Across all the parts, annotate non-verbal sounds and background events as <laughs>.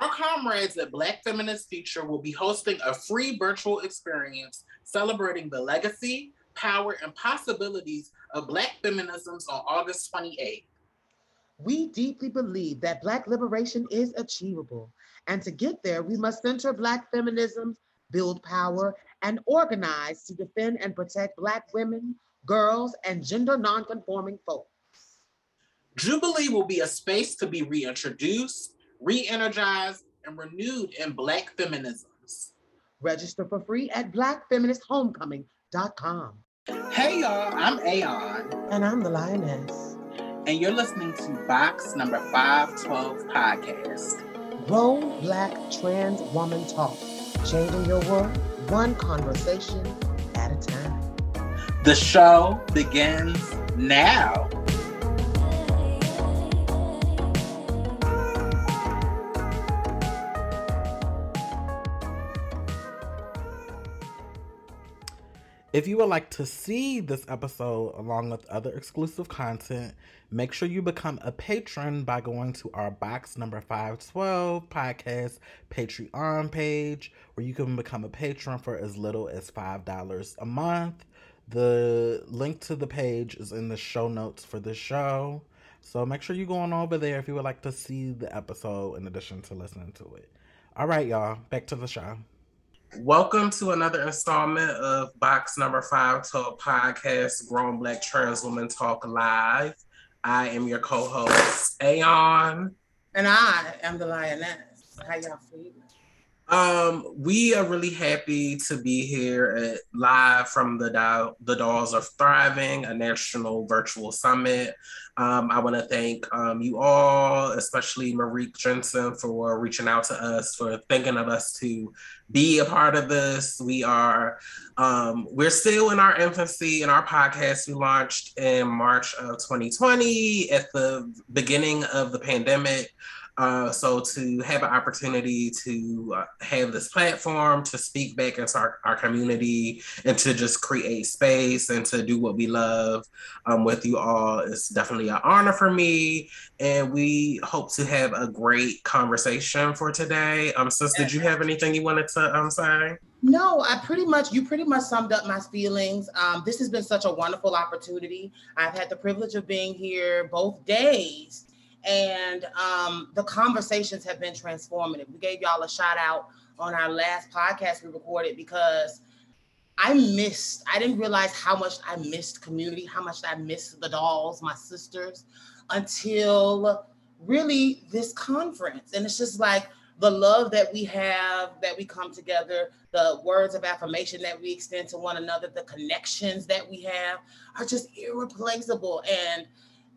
Our comrades at Black Feminist Future will be hosting a free virtual experience celebrating the legacy, power, and possibilities of Black feminisms on August 28th. We deeply believe that Black liberation is achievable. And to get there, we must center Black feminisms, build power, and organize to defend and protect Black women, girls, and gender nonconforming folks. Jubilee will be a space to be reintroduced, re-energized, and renewed in Black feminisms. Register for free at blackfeministhomecoming.com. Hey y'all, I'm Aon. And I'm the Lioness. And you're listening to Box number 512 podcast. Grown Black Trans Woman Talk, changing your world one conversation at a time. The show begins now. If you would like to see this episode along with other exclusive content, make sure you become a patron by going to our box number 512 podcast Patreon page, where you can become a patron for as little as $5 a month. The link to the page is in the show notes for the show. So make sure you go on over there if you would like to see the episode in addition to listening to it. All right, y'all, back to the show. Welcome to another installment of Box Number Five Talk Podcast, Grown Black Trans Women Talk Live. I am your co-host, Aon. And I am the Lioness. How y'all feeling? Um, we are really happy to be here at, live from the the Dolls of Thriving, a national virtual summit. Um, I want to thank um, you all, especially Marie Jensen, for reaching out to us, for thinking of us to be a part of this. We are, um, we're still in our infancy in our podcast. We launched in March of 2020 at the beginning of the pandemic. Uh, so to have an opportunity to uh, have this platform to speak back into our, our community and to just create space and to do what we love um, with you all is definitely an honor for me. And we hope to have a great conversation for today. Um, sis, did you have anything you wanted to um, say? No, I pretty much, you pretty much summed up my feelings. Um, this has been such a wonderful opportunity. I've had the privilege of being here both days and um, the conversations have been transformative. We gave y'all a shout out on our last podcast we recorded because I missed, I didn't realize how much I missed community, how much I missed the dolls, my sisters, until really this conference. And it's just like the love that we have, that we come together, the words of affirmation that we extend to one another, the connections that we have are just irreplaceable. And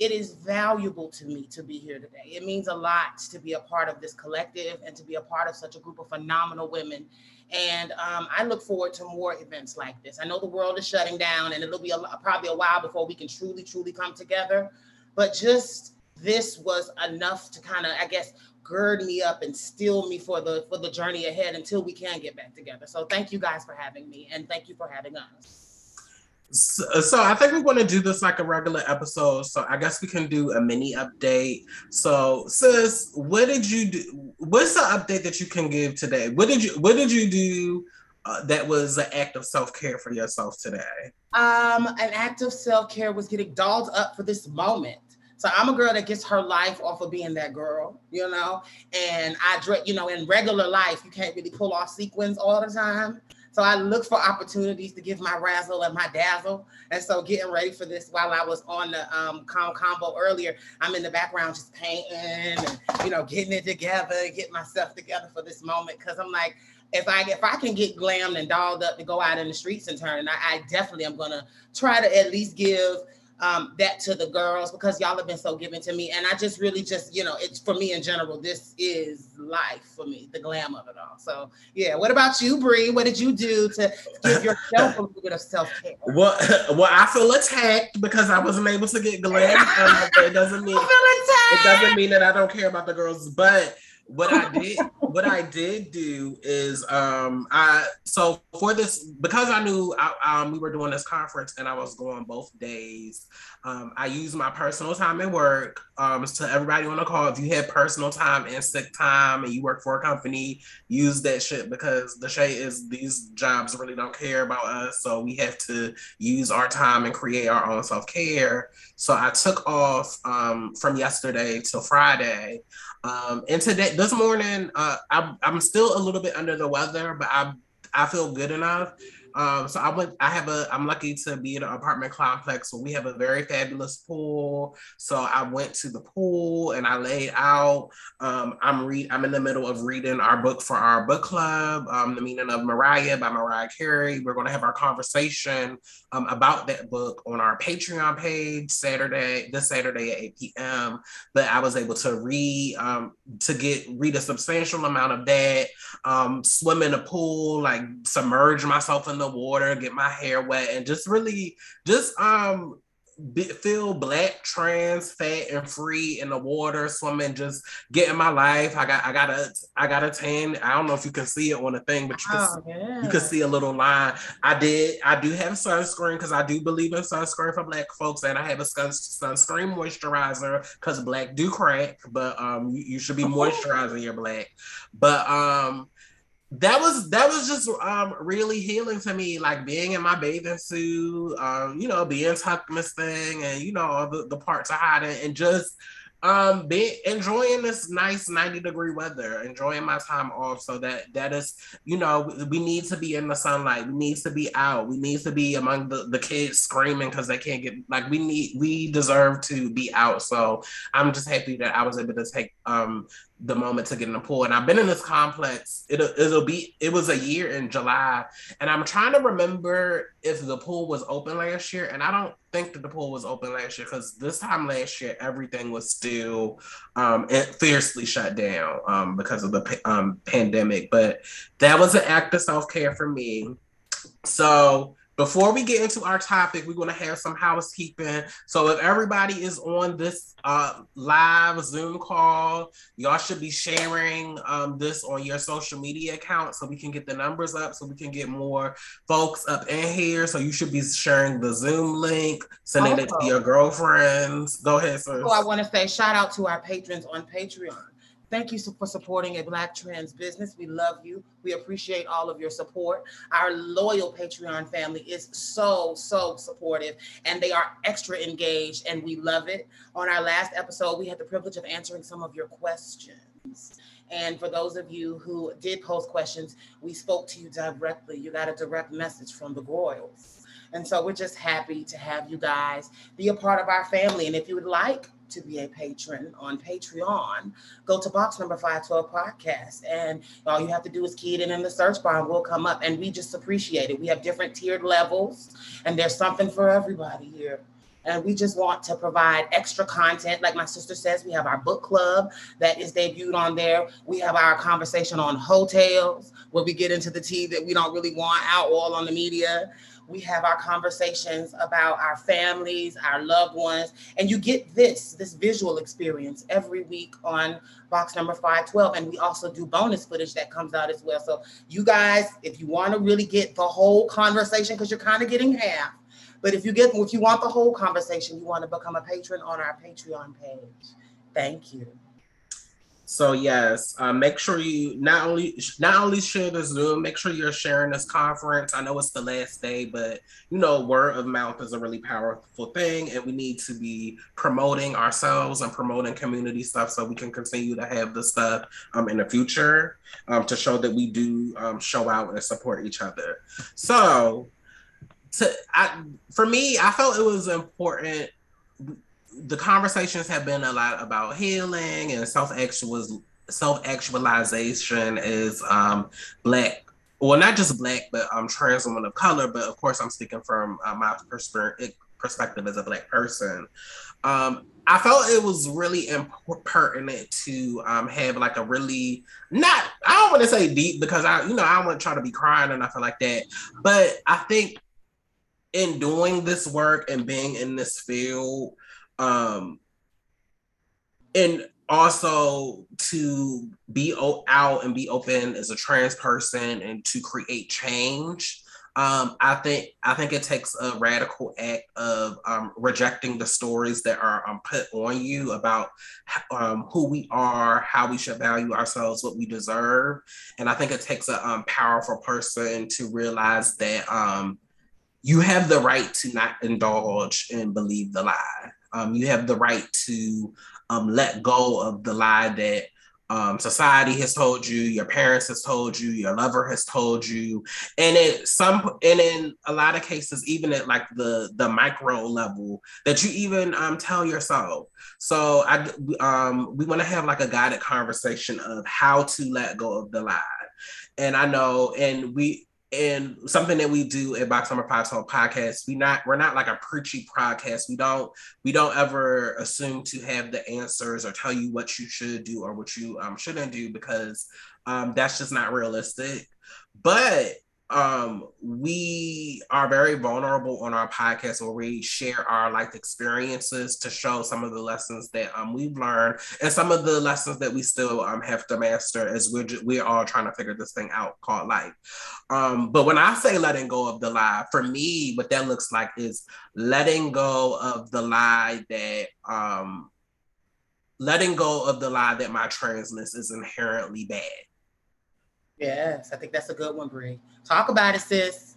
it is valuable to me to be here today. It means a lot to be a part of this collective and to be a part of such a group of phenomenal women. And um, I look forward to more events like this. I know the world is shutting down and it'll be a, probably a while before we can truly, truly come together. But just this was enough to kind of, I guess, gird me up and steel me for the for the journey ahead until we can get back together. So thank you guys for having me and thank you for having us. So, I think we want to do this like a regular episode. So I guess we can do a mini update. So, sis, what did you do? What's the update that you can give today? What did you What did you do uh, that was an act of self care for yourself today? Um, an act of self care was getting dolled up for this moment. So I'm a girl that gets her life off of being that girl, you know. And I, you know, in regular life, you can't really pull off sequins all the time. So I look for opportunities to give my razzle and my dazzle. And so getting ready for this while I was on the um, com- combo earlier, I'm in the background just painting and, you know, getting it together, getting myself together for this moment. Cause I'm like, if I if I can get glammed and dolled up to go out in the streets and turn, I, I definitely am gonna try to at least give um, that to the girls because y'all have been so giving to me. And I just really just, you know, it's for me in general, this is life for me, the glam of it all. So yeah. What about you, Bree? What did you do to give <laughs> yourself a little bit of self-care? Well, <laughs> well, I feel attacked because I wasn't able to get glam. Um, it doesn't <laughs> mean it doesn't mean that I don't care about the girls, but what I did what I did do is um I so for this because I knew I, um we were doing this conference and I was going both days. Um, I used my personal time at work. Um, to everybody on the call, if you have personal time and sick time and you work for a company, use that shit because the shade is these jobs really don't care about us. So we have to use our time and create our own self care. So I took off um, from yesterday till Friday. Um, and today, this morning, uh, I'm, I'm still a little bit under the weather, but I I feel good enough um, so I went. I have a. I'm lucky to be in an apartment complex where we have a very fabulous pool. So I went to the pool and I laid out. Um, I'm read. I'm in the middle of reading our book for our book club. Um, the meaning of Mariah by Mariah Carey. We're going to have our conversation um, about that book on our Patreon page Saturday. This Saturday at 8 p.m. But I was able to read um, to get read a substantial amount of that. Um, swim in the pool, like submerge myself in the water, get my hair wet, and just really just um be, feel black, trans, fat, and free in the water, swimming, just getting my life. I got I got a I got a tan. I don't know if you can see it on the thing, but you can, oh, yeah. you can see a little line. I did I do have sunscreen because I do believe in sunscreen for black folks, and I have a sun, sunscreen moisturizer because black do crack, but um you, you should be moisturizing your black. But um that was that was just um really healing to me like being in my bathing suit um you know being tucked in this thing and you know all the, the parts of hiding and just um be enjoying this nice 90 degree weather enjoying my time off so that that is you know we need to be in the sunlight we need to be out we need to be among the, the kids screaming because they can't get like we need we deserve to be out. So i'm just happy that i was able to take um the moment to get in the pool. And I've been in this complex. It'll, it'll be, it was a year in July. And I'm trying to remember if the pool was open last year. And I don't think that the pool was open last year because this time last year, everything was still um, fiercely shut down um, because of the um, pandemic. But that was an act of self care for me. So, before we get into our topic, we're going to have some housekeeping. So if everybody is on this uh, live Zoom call, y'all should be sharing um, this on your social media account so we can get the numbers up, so we can get more folks up in here. So you should be sharing the Zoom link, sending also, it to your girlfriends. Go ahead, sir. Oh, I want to say shout out to our patrons on Patreon. Thank you for supporting a Black trans business. We love you. We appreciate all of your support. Our loyal Patreon family is so, so supportive and they are extra engaged and we love it. On our last episode, we had the privilege of answering some of your questions. And for those of you who did post questions, we spoke to you directly. You got a direct message from the Royals. And so we're just happy to have you guys be a part of our family. And if you would like to be a patron on Patreon, go to box number 512 podcast. And all you have to do is key it in in the search bar and we'll come up. And we just appreciate it. We have different tiered levels, and there's something for everybody here. And we just want to provide extra content. Like my sister says, we have our book club that is debuted on there. We have our conversation on hotels, where we get into the tea that we don't really want out all on the media we have our conversations about our families, our loved ones, and you get this this visual experience every week on box number 512 and we also do bonus footage that comes out as well. So you guys, if you want to really get the whole conversation cuz you're kind of getting half, but if you get if you want the whole conversation, you want to become a patron on our Patreon page. Thank you. So yes, um, make sure you not only not only share the Zoom, make sure you're sharing this conference. I know it's the last day, but you know, word of mouth is a really powerful thing, and we need to be promoting ourselves and promoting community stuff so we can continue to have this stuff um, in the future um, to show that we do um, show out and support each other. So, to I, for me, I felt it was important the conversations have been a lot about healing and self self actualization as um, black well not just black but um trans woman of color but of course i'm speaking from uh, my perspective perspective as a black person. Um i felt it was really pertinent to um have like a really not i don't want to say deep because i you know i want to try to be crying or nothing like that but i think in doing this work and being in this field um and also to be out and be open as a trans person and to create change um, I think I think it takes a radical act of um, rejecting the stories that are um, put on you about um, who we are, how we should value ourselves, what we deserve, and I think it takes a um, powerful person to realize that um, you have the right to not indulge and believe the lie. You have the right to let go of the lie that um, society has told you, your parents has told you, your lover has told you, and in some and in a lot of cases, even at like the the micro level, that you even um, tell yourself. So I um, we want to have like a guided conversation of how to let go of the lie, and I know, and we and something that we do at Box Number Five Talk podcast, we not we're not like a preachy podcast. We don't we don't ever assume to have the answers or tell you what you should do or what you um, shouldn't do because um, that's just not realistic. But um, we are very vulnerable on our podcast where we share our life experiences to show some of the lessons that um, we've learned and some of the lessons that we still um, have to master as we're, we're all trying to figure this thing out called life. Um, but when I say letting go of the lie, for me, what that looks like is letting go of the lie that um, letting go of the lie that my transness is inherently bad Yes, I think that's a good one, Brie. Talk about it, sis.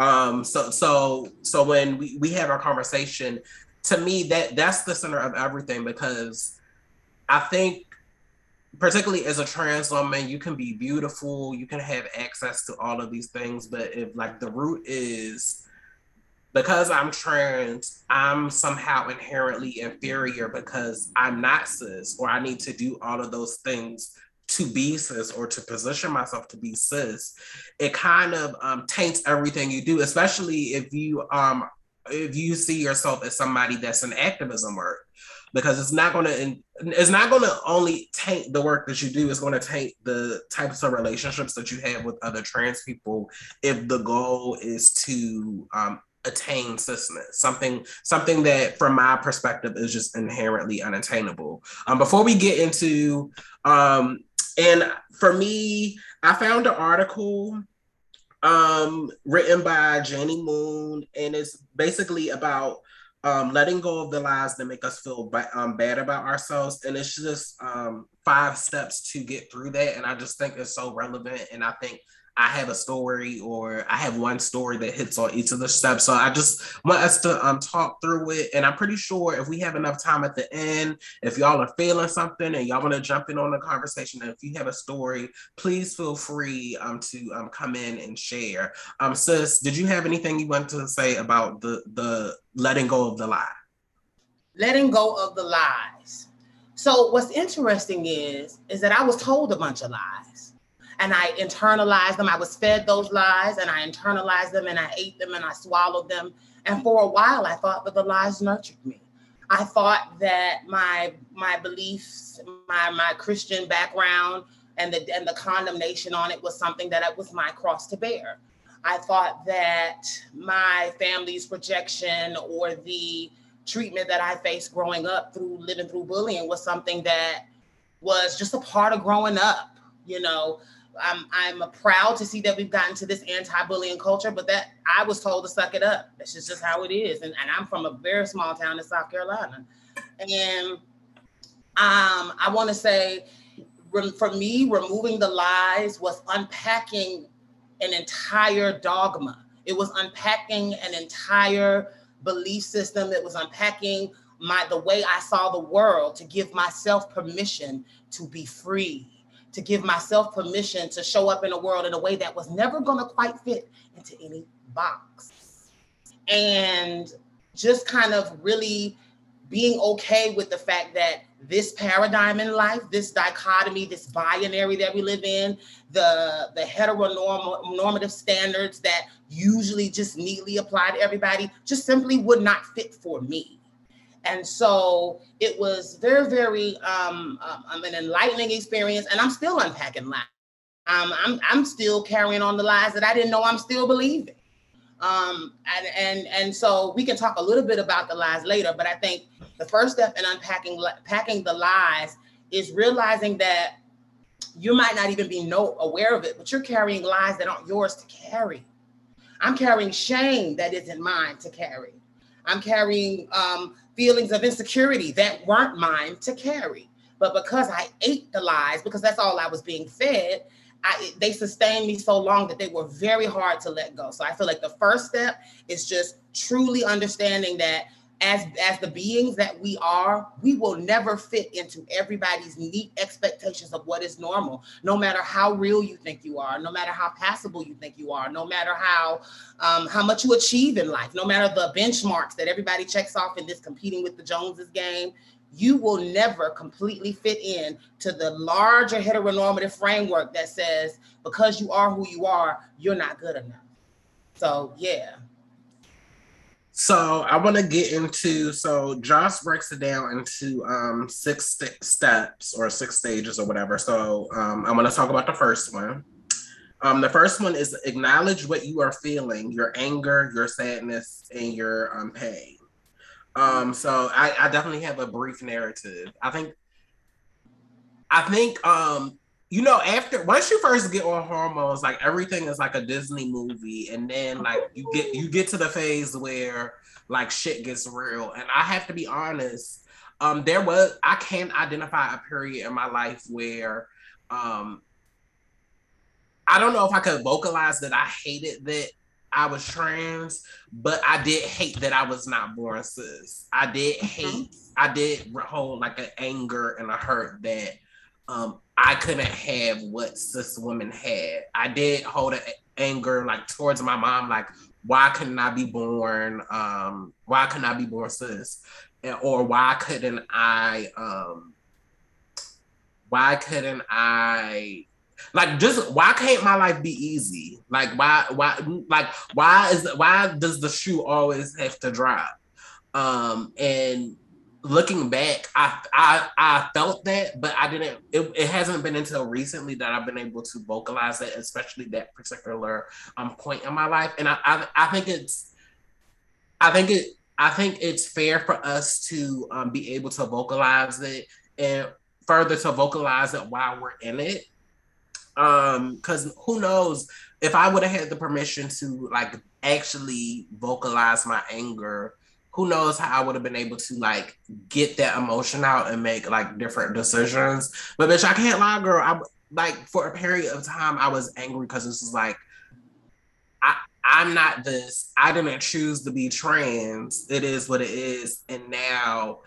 Um, so so so when we, we have our conversation, to me that that's the center of everything because I think particularly as a trans woman, you can be beautiful, you can have access to all of these things, but if like the root is because I'm trans, I'm somehow inherently inferior because I'm not cis, or I need to do all of those things to be cis or to position myself to be cis, it kind of um, taints everything you do, especially if you um, if you see yourself as somebody that's in activism work, because it's not going to it's not going to only taint the work that you do. It's going to taint the types of relationships that you have with other trans people if the goal is to um, attain cisness something something that from my perspective is just inherently unattainable um, before we get into um, and for me, I found an article um, written by Janie Moon, and it's basically about um, letting go of the lies that make us feel um, bad about ourselves. And it's just um, five steps to get through that. And I just think it's so relevant. And I think I have a story or I have one story that hits on each of the steps. So I just want us to um, talk through it. And I'm pretty sure if we have enough time at the end, if y'all are feeling something and y'all want to jump in on the conversation, and if you have a story, please feel free um, to um, come in and share. Um, sis, did you have anything you want to say about the the letting go of the lie? Letting go of the lies. So what's interesting is is that I was told a bunch of lies and I internalized them. I was fed those lies and I internalized them and I ate them and I swallowed them. And for a while, I thought that the lies nurtured me. I thought that my my beliefs, my my Christian background, and the and the condemnation on it was something that it was my cross to bear. I thought that my family's projection or the treatment that I faced growing up through living through bullying was something that was just a part of growing up. You know, I'm I'm proud to see that we've gotten to this anti-bullying culture, but that I was told to suck it up. That's just, just how it is. And, and I'm from a very small town in South Carolina. And um, I want to say for me, removing the lies was unpacking an entire dogma. It was unpacking an entire belief system. It was unpacking my the way I saw the world to give myself permission to be free to give myself permission to show up in a world in a way that was never going to quite fit into any box. And just kind of really being okay with the fact that this paradigm in life, this dichotomy, this binary that we live in, the, the heteronormative standards that usually just neatly apply to everybody, just simply would not fit for me. And so it was very, very um, um, an enlightening experience. And I'm still unpacking lies. Um, I'm, I'm still carrying on the lies that I didn't know I'm still believing. Um, and, and, and so we can talk a little bit about the lies later, but I think the first step in unpacking packing the lies is realizing that you might not even be no aware of it, but you're carrying lies that aren't yours to carry. I'm carrying shame that isn't mine to carry. I'm carrying um, feelings of insecurity that weren't mine to carry. But because I ate the lies, because that's all I was being fed, I, they sustained me so long that they were very hard to let go. So I feel like the first step is just truly understanding that as as the beings that we are, we will never fit into everybody's neat expectations of what is normal. No matter how real you think you are, no matter how passable you think you are, no matter how um, how much you achieve in life, no matter the benchmarks that everybody checks off in this competing with the Joneses game, you will never completely fit in to the larger heteronormative framework that says because you are who you are, you're not good enough. So yeah. So I want to get into so Josh breaks it down into um, six st- steps or six stages or whatever. So um, I'm going to talk about the first one. Um, the first one is acknowledge what you are feeling, your anger, your sadness, and your um, pain. Um, so I, I definitely have a brief narrative. I think I think um you know, after once you first get on hormones, like everything is like a Disney movie, and then like you get you get to the phase where like shit gets real. And I have to be honest, um, there was I can't identify a period in my life where um I don't know if I could vocalize that I hated that I was trans, but I did hate that I was not born cis. I did mm-hmm. hate. I did hold like an anger and a hurt that um, I couldn't have what cis women had. I did hold an anger like towards my mom, like why couldn't I be born? Um, why couldn't I be born cis? or why couldn't I? Um, why couldn't I? Like, just why can't my life be easy? Like, why, why, like, why is why does the shoe always have to drop? Um, and looking back, I I I felt that, but I didn't. It, it hasn't been until recently that I've been able to vocalize it, especially that particular um point in my life. And I I, I think it's, I think it. I think it's fair for us to um, be able to vocalize it and further to vocalize it while we're in it. Um, because who knows if I would have had the permission to like actually vocalize my anger who knows how I would have been able to like get that emotion out and make like different decisions. But bitch, I can't lie, girl. I like for a period of time I was angry because this is like I I'm not this. I didn't choose to be trans. It is what it is. And now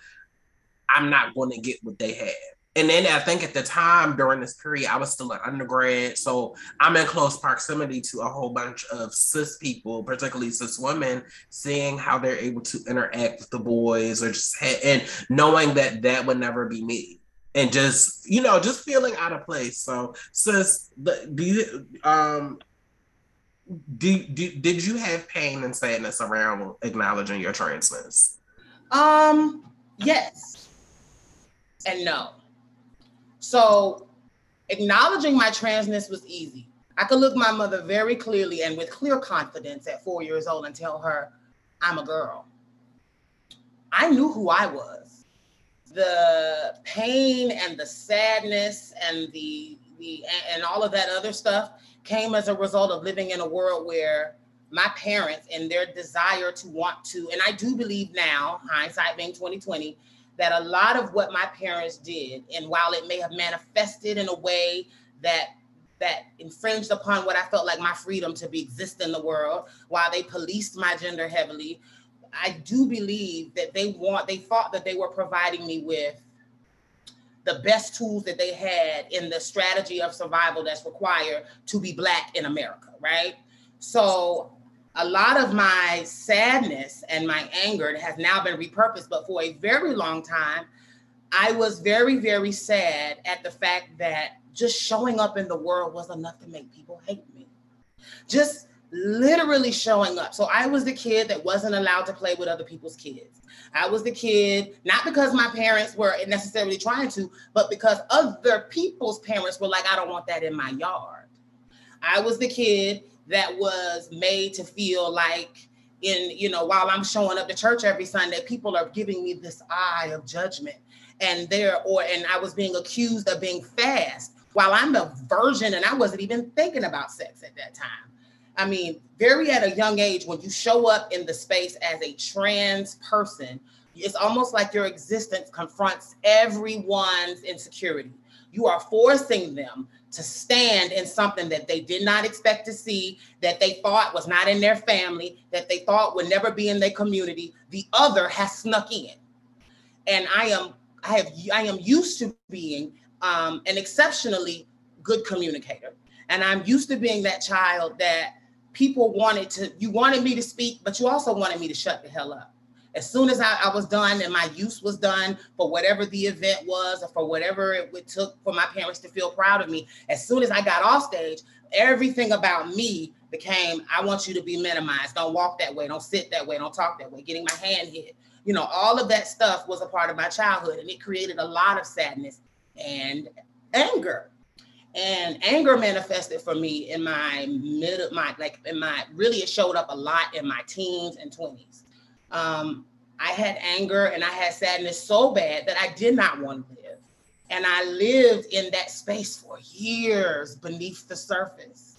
I'm not going to get what they had and then I think at the time during this period, I was still an undergrad. So I'm in close proximity to a whole bunch of cis people, particularly cis women, seeing how they're able to interact with the boys or just, ha- and knowing that that would never be me. And just, you know, just feeling out of place. So, sis, do you, um, do, do, did you have pain and sadness around acknowledging your transness? Um, yes and no. So acknowledging my transness was easy. I could look my mother very clearly and with clear confidence at four years old and tell her, I'm a girl. I knew who I was. The pain and the sadness and the the and all of that other stuff came as a result of living in a world where my parents and their desire to want to, and I do believe now, hindsight being 2020, that a lot of what my parents did, and while it may have manifested in a way that that infringed upon what I felt like my freedom to be exist in the world, while they policed my gender heavily, I do believe that they want they thought that they were providing me with the best tools that they had in the strategy of survival that's required to be black in America, right? So a lot of my sadness and my anger has now been repurposed, but for a very long time, I was very, very sad at the fact that just showing up in the world was enough to make people hate me. Just literally showing up. So I was the kid that wasn't allowed to play with other people's kids. I was the kid, not because my parents were necessarily trying to, but because other people's parents were like, I don't want that in my yard. I was the kid that was made to feel like in you know while i'm showing up to church every sunday people are giving me this eye of judgment and there or and I was being accused of being fast while I'm a virgin and I wasn't even thinking about sex at that time. I mean, very at a young age, when you show up in the space as a trans person, it's almost like your existence confronts everyone's insecurity. You are forcing them to stand in something that they did not expect to see, that they thought was not in their family, that they thought would never be in their community. The other has snuck in. And I am I have I am used to being um, an exceptionally good communicator. And I'm used to being that child that people wanted to, you wanted me to speak, but you also wanted me to shut the hell up. As soon as I, I was done and my use was done for whatever the event was or for whatever it took for my parents to feel proud of me, as soon as I got off stage, everything about me became I want you to be minimized. Don't walk that way. Don't sit that way. Don't talk that way. Getting my hand hit. You know, all of that stuff was a part of my childhood and it created a lot of sadness and anger. And anger manifested for me in my middle, my like in my really it showed up a lot in my teens and 20s. Um, I had anger and I had sadness so bad that I did not want to live. And I lived in that space for years beneath the surface.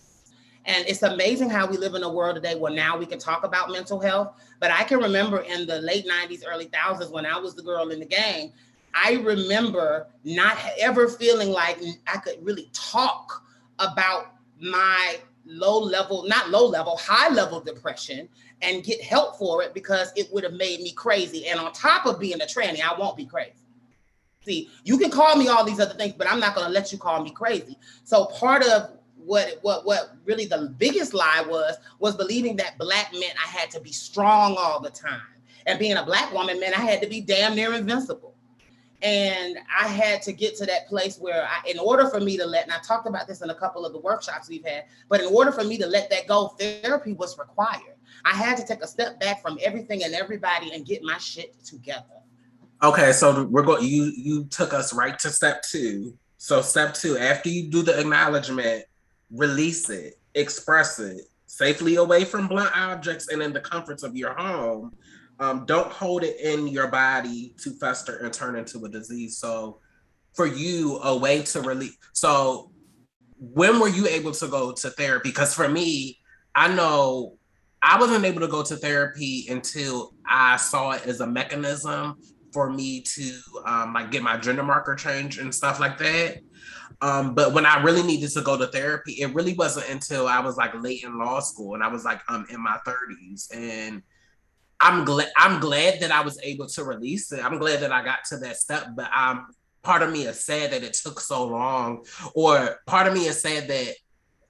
And it's amazing how we live in a world today where now we can talk about mental health. But I can remember in the late 90s, early thousands, when I was the girl in the gang, I remember not ever feeling like I could really talk about my low level, not low level, high level depression and get help for it because it would have made me crazy. And on top of being a tranny, I won't be crazy. See, you can call me all these other things, but I'm not going to let you call me crazy. So part of what what what really the biggest lie was was believing that black meant I had to be strong all the time. And being a black woman meant I had to be damn near invincible. And I had to get to that place where, I, in order for me to let, and I talked about this in a couple of the workshops we've had, but in order for me to let that go, therapy was required. I had to take a step back from everything and everybody and get my shit together. Okay, so we're going. You you took us right to step two. So step two, after you do the acknowledgement, release it, express it safely away from blunt objects and in the comforts of your home um, don't hold it in your body to fester and turn into a disease. So, for you, a way to release. So, when were you able to go to therapy? Because for me, I know I wasn't able to go to therapy until I saw it as a mechanism for me to um, like get my gender marker changed and stuff like that. Um, but when I really needed to go to therapy, it really wasn't until I was like late in law school and I was like um in my 30s and I'm glad I'm glad that I was able to release it. I'm glad that I got to that step, but um part of me is sad that it took so long, or part of me is sad that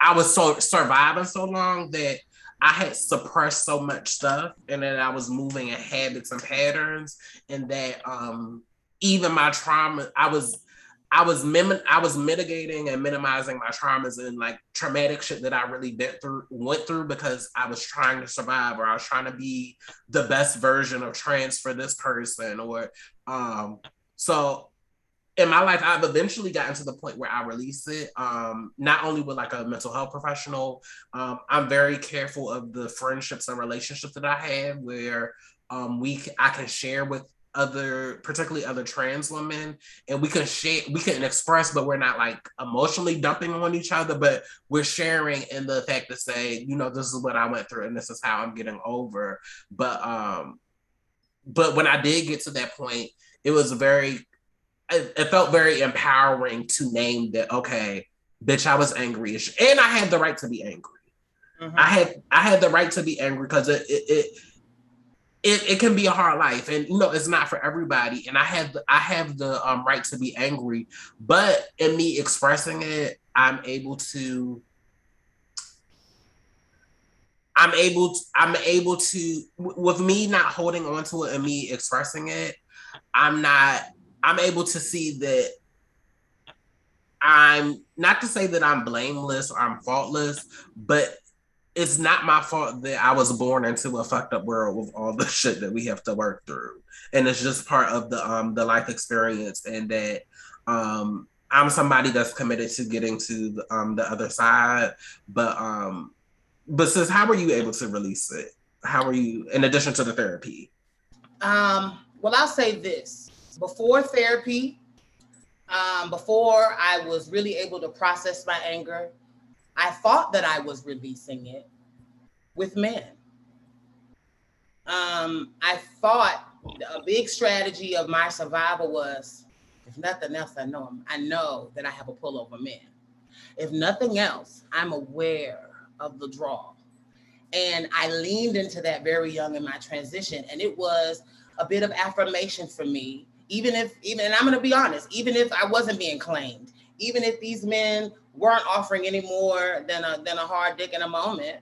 I was so surviving so long that I had suppressed so much stuff and then I was moving in habits and patterns, and that um even my trauma, I was I was mim- I was mitigating and minimizing my traumas and like traumatic shit that I really been through went through because I was trying to survive or I was trying to be the best version of trans for this person or um so in my life I've eventually gotten to the point where I release it um not only with like a mental health professional um I'm very careful of the friendships and relationships that I have where um we I can share with other particularly other trans women and we can share we can express but we're not like emotionally dumping on each other but we're sharing in the fact to say you know this is what i went through and this is how i'm getting over. But um but when i did get to that point it was very it, it felt very empowering to name that okay bitch i was angry and i had the right to be angry. Mm-hmm. i had i had the right to be angry because it, it, it it, it can be a hard life. And you know it's not for everybody. And i have the, i have the um, right to be angry. But in me expressing it i'm able to i'm able to, i'm able to with me not holding on to it and me expressing it i'm not i'm able to see that i'm not to say that i'm blameless or i'm faultless but it's not my fault that I was born into a fucked up world with all the <laughs> shit that we have to work through. And it's just part of the um the life experience and that um I'm somebody that's committed to getting to the, um the other side. But um but sis, how were you able to release it? How were you in addition to the therapy? Um, well I'll say this. Before therapy, um, before I was really able to process my anger, I thought that I was releasing it with men. Um, I thought a big strategy of my survival was, if nothing else, I know I know that I have a pull over men. If nothing else, I'm aware of the draw. And I leaned into that very young in my transition. And it was a bit of affirmation for me, even if, even, and I'm to be honest, even if I wasn't being claimed, even if these men weren't offering any more than a, than a hard dick in a moment,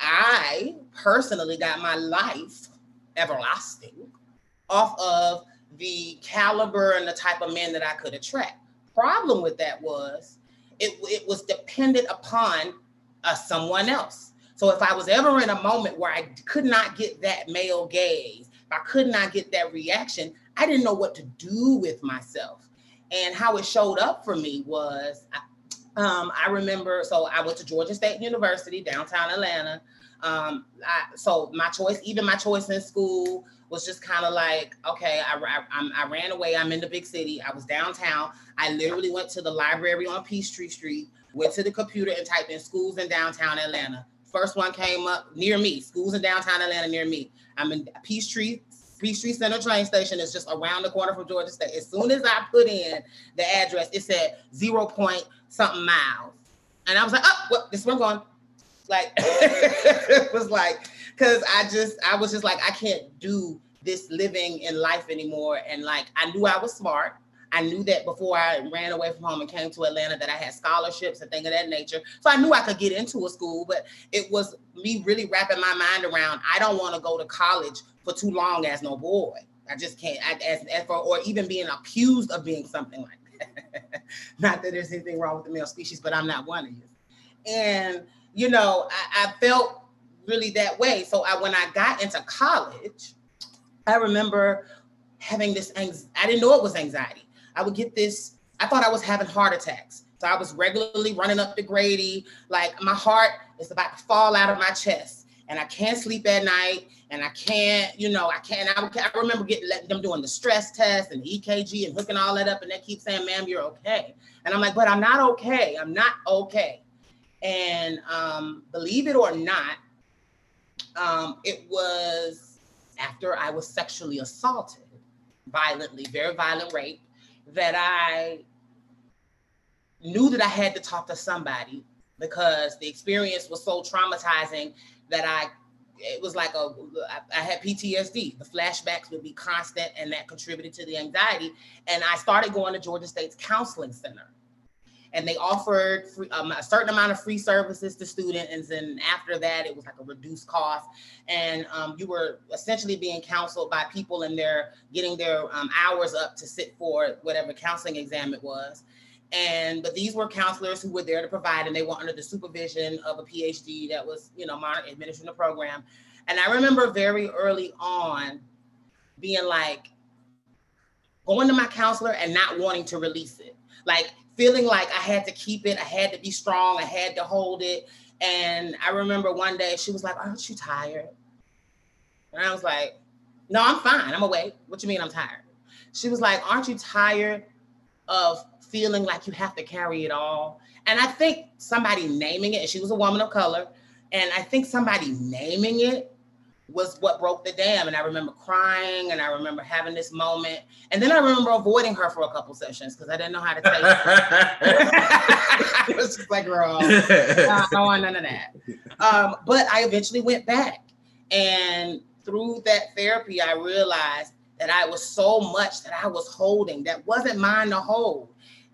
I personally got my life everlasting off of the caliber and the type of men that I could attract. Problem with that was it, it was dependent upon uh, someone else. So if I was ever in a moment where I could not get that male gaze, I could not get that reaction, I didn't know what to do with myself. And how it showed up for me was um, I remember, so I went to Georgia State University, downtown Atlanta. Um, I, so my choice, even my choice in school, was just kind of like, okay, I, I, I ran away. I'm in the big city. I was downtown. I literally went to the library on Peachtree Street, went to the computer and typed in schools in downtown Atlanta. First one came up near me, schools in downtown Atlanta near me. I'm in Peachtree Peachtree Center train station is just around the corner from Georgia State. As soon as I put in the address, it said zero point something miles. And I was like, oh, well, this one going. Like, <laughs> it was like, because I just, I was just like, I can't do this living in life anymore. And like, I knew I was smart. I knew that before I ran away from home and came to Atlanta that I had scholarships and things of that nature. So I knew I could get into a school, but it was me really wrapping my mind around I don't want to go to college for too long as no boy. I just can't. I, as, as for, or even being accused of being something like that. <laughs> not that there's anything wrong with the male species, but I'm not one of you. And you know, I, I felt really that way. So I, when I got into college, I remember having this anxiety. I didn't know it was anxiety. I would get this. I thought I was having heart attacks. So I was regularly running up to Grady, like my heart is about to fall out of my chest, and I can't sleep at night, and I can't, you know, I can't. I, I remember getting them doing the stress test and the EKG and hooking all that up, and they keep saying, "Ma'am, you're okay," and I'm like, "But I'm not okay. I'm not okay." And um, believe it or not, um, it was after I was sexually assaulted violently, very violent rape, that I knew that I had to talk to somebody because the experience was so traumatizing that I it was like a I had PTSD. The flashbacks would be constant and that contributed to the anxiety. And I started going to Georgia State's counseling center and they offered free, um, a certain amount of free services to students. And after that, it was like a reduced cost. And um, you were essentially being counseled by people and they're getting their um, hours up to sit for whatever counseling exam it was. And but these were counselors who were there to provide, and they were under the supervision of a PhD that was, you know, my administering the program. And I remember very early on being like going to my counselor and not wanting to release it. Like feeling like I had to keep it, I had to be strong, I had to hold it. And I remember one day she was like, Aren't you tired? And I was like, No, I'm fine. I'm awake. What you mean I'm tired? She was like, Aren't you tired of feeling like you have to carry it all? And I think somebody naming it, and she was a woman of color, and I think somebody naming it was what broke the dam. And I remember crying and I remember having this moment. And then I remember avoiding her for a couple sessions because I didn't know how to take it. <laughs> <laughs> I was just like, girl, I don't want none of that. Um, but I eventually went back. And through that therapy, I realized that I was so much that I was holding that wasn't mine to hold.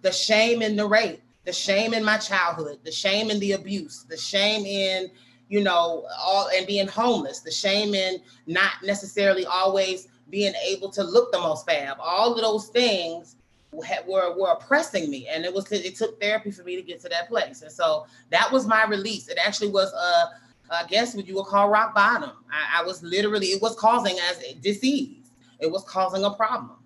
The shame in the rape, the shame in my childhood, the shame in the abuse, the shame in you know, all and being homeless, the shame in not necessarily always being able to look the most fab, all of those things were were oppressing me, and it was it took therapy for me to get to that place, and so that was my release. It actually was a, I guess what you would call rock bottom. I, I was literally it was causing as a disease. It was causing a problem.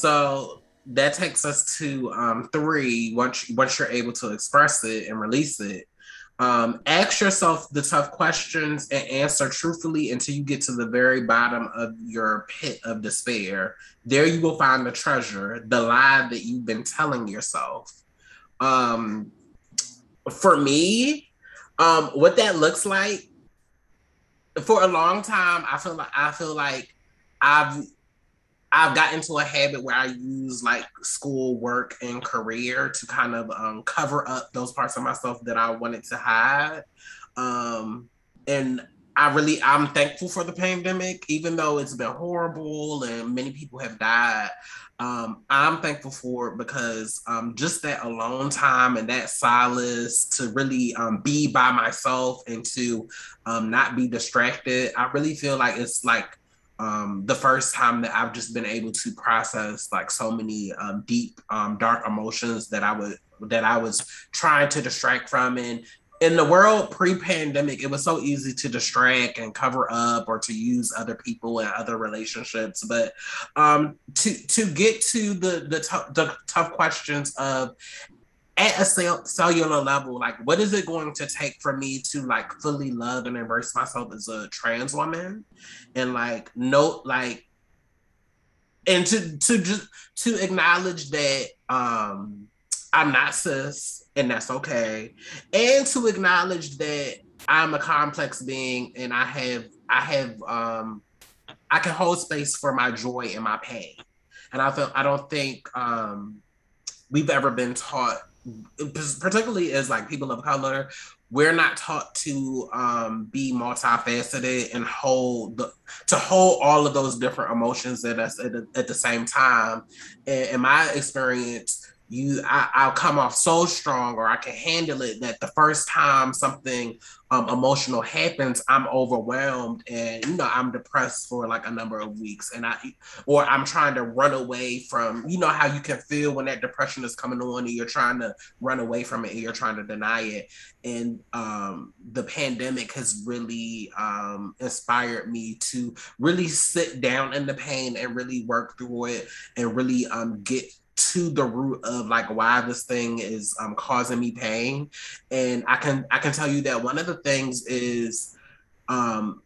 So that takes us to um, three. Once once you're able to express it and release it, um, ask yourself the tough questions and answer truthfully until you get to the very bottom of your pit of despair. There you will find the treasure, the lie that you've been telling yourself. Um, for me, um, what that looks like for a long time, I feel like I feel like I've I've gotten into a habit where I use like school, work, and career to kind of um, cover up those parts of myself that I wanted to hide. Um, and I really, I'm thankful for the pandemic, even though it's been horrible and many people have died. Um, I'm thankful for it because um, just that alone time and that solace to really um, be by myself and to um, not be distracted. I really feel like it's like um, the first time that I've just been able to process like so many um, deep, um, dark emotions that I would that I was trying to distract from. And in the world pre-pandemic, it was so easy to distract and cover up or to use other people and other relationships. But um, to to get to the the, t- the tough questions of at a cell- cellular level, like what is it going to take for me to like fully love and embrace myself as a trans woman, and like note like, and to to just to acknowledge that um I'm not cis and that's okay, and to acknowledge that I'm a complex being and I have I have um I can hold space for my joy and my pain, and I feel I don't think um we've ever been taught particularly as like people of color, we're not taught to um, be multifaceted and hold the, to hold all of those different emotions at us at, at the same time. And in my experience, you I, will come off so strong or I can handle it that the first time something um, emotional happens, I'm overwhelmed and you know I'm depressed for like a number of weeks. And I or I'm trying to run away from you know how you can feel when that depression is coming on and you're trying to run away from it and you're trying to deny it. And um, the pandemic has really um, inspired me to really sit down in the pain and really work through it and really um, get to the root of like why this thing is um, causing me pain. And i can i can tell you that one of the things is um,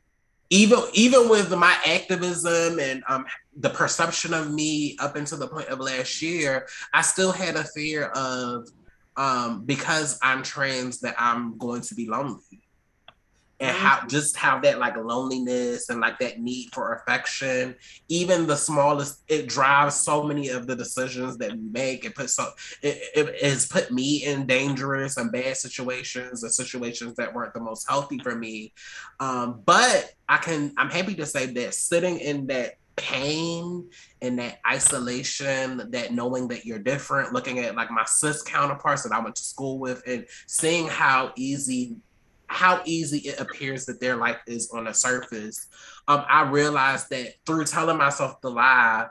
even even with my activism and um, the perception of me up until the point of last year i still had a fear of um, because i'm trans that i'm going to be lonely and how mm-hmm. just how that like loneliness and like that need for affection even the smallest it drives so many of the decisions that we make it puts so it, it has put me in dangerous and bad situations and situations that weren't the most healthy for me um, but i can i'm happy to say that sitting in that pain and that isolation, that knowing that you're different, looking at like my cis counterparts that I went to school with and seeing how easy how easy it appears that their life is on the surface. Um, I realized that through telling myself the lie,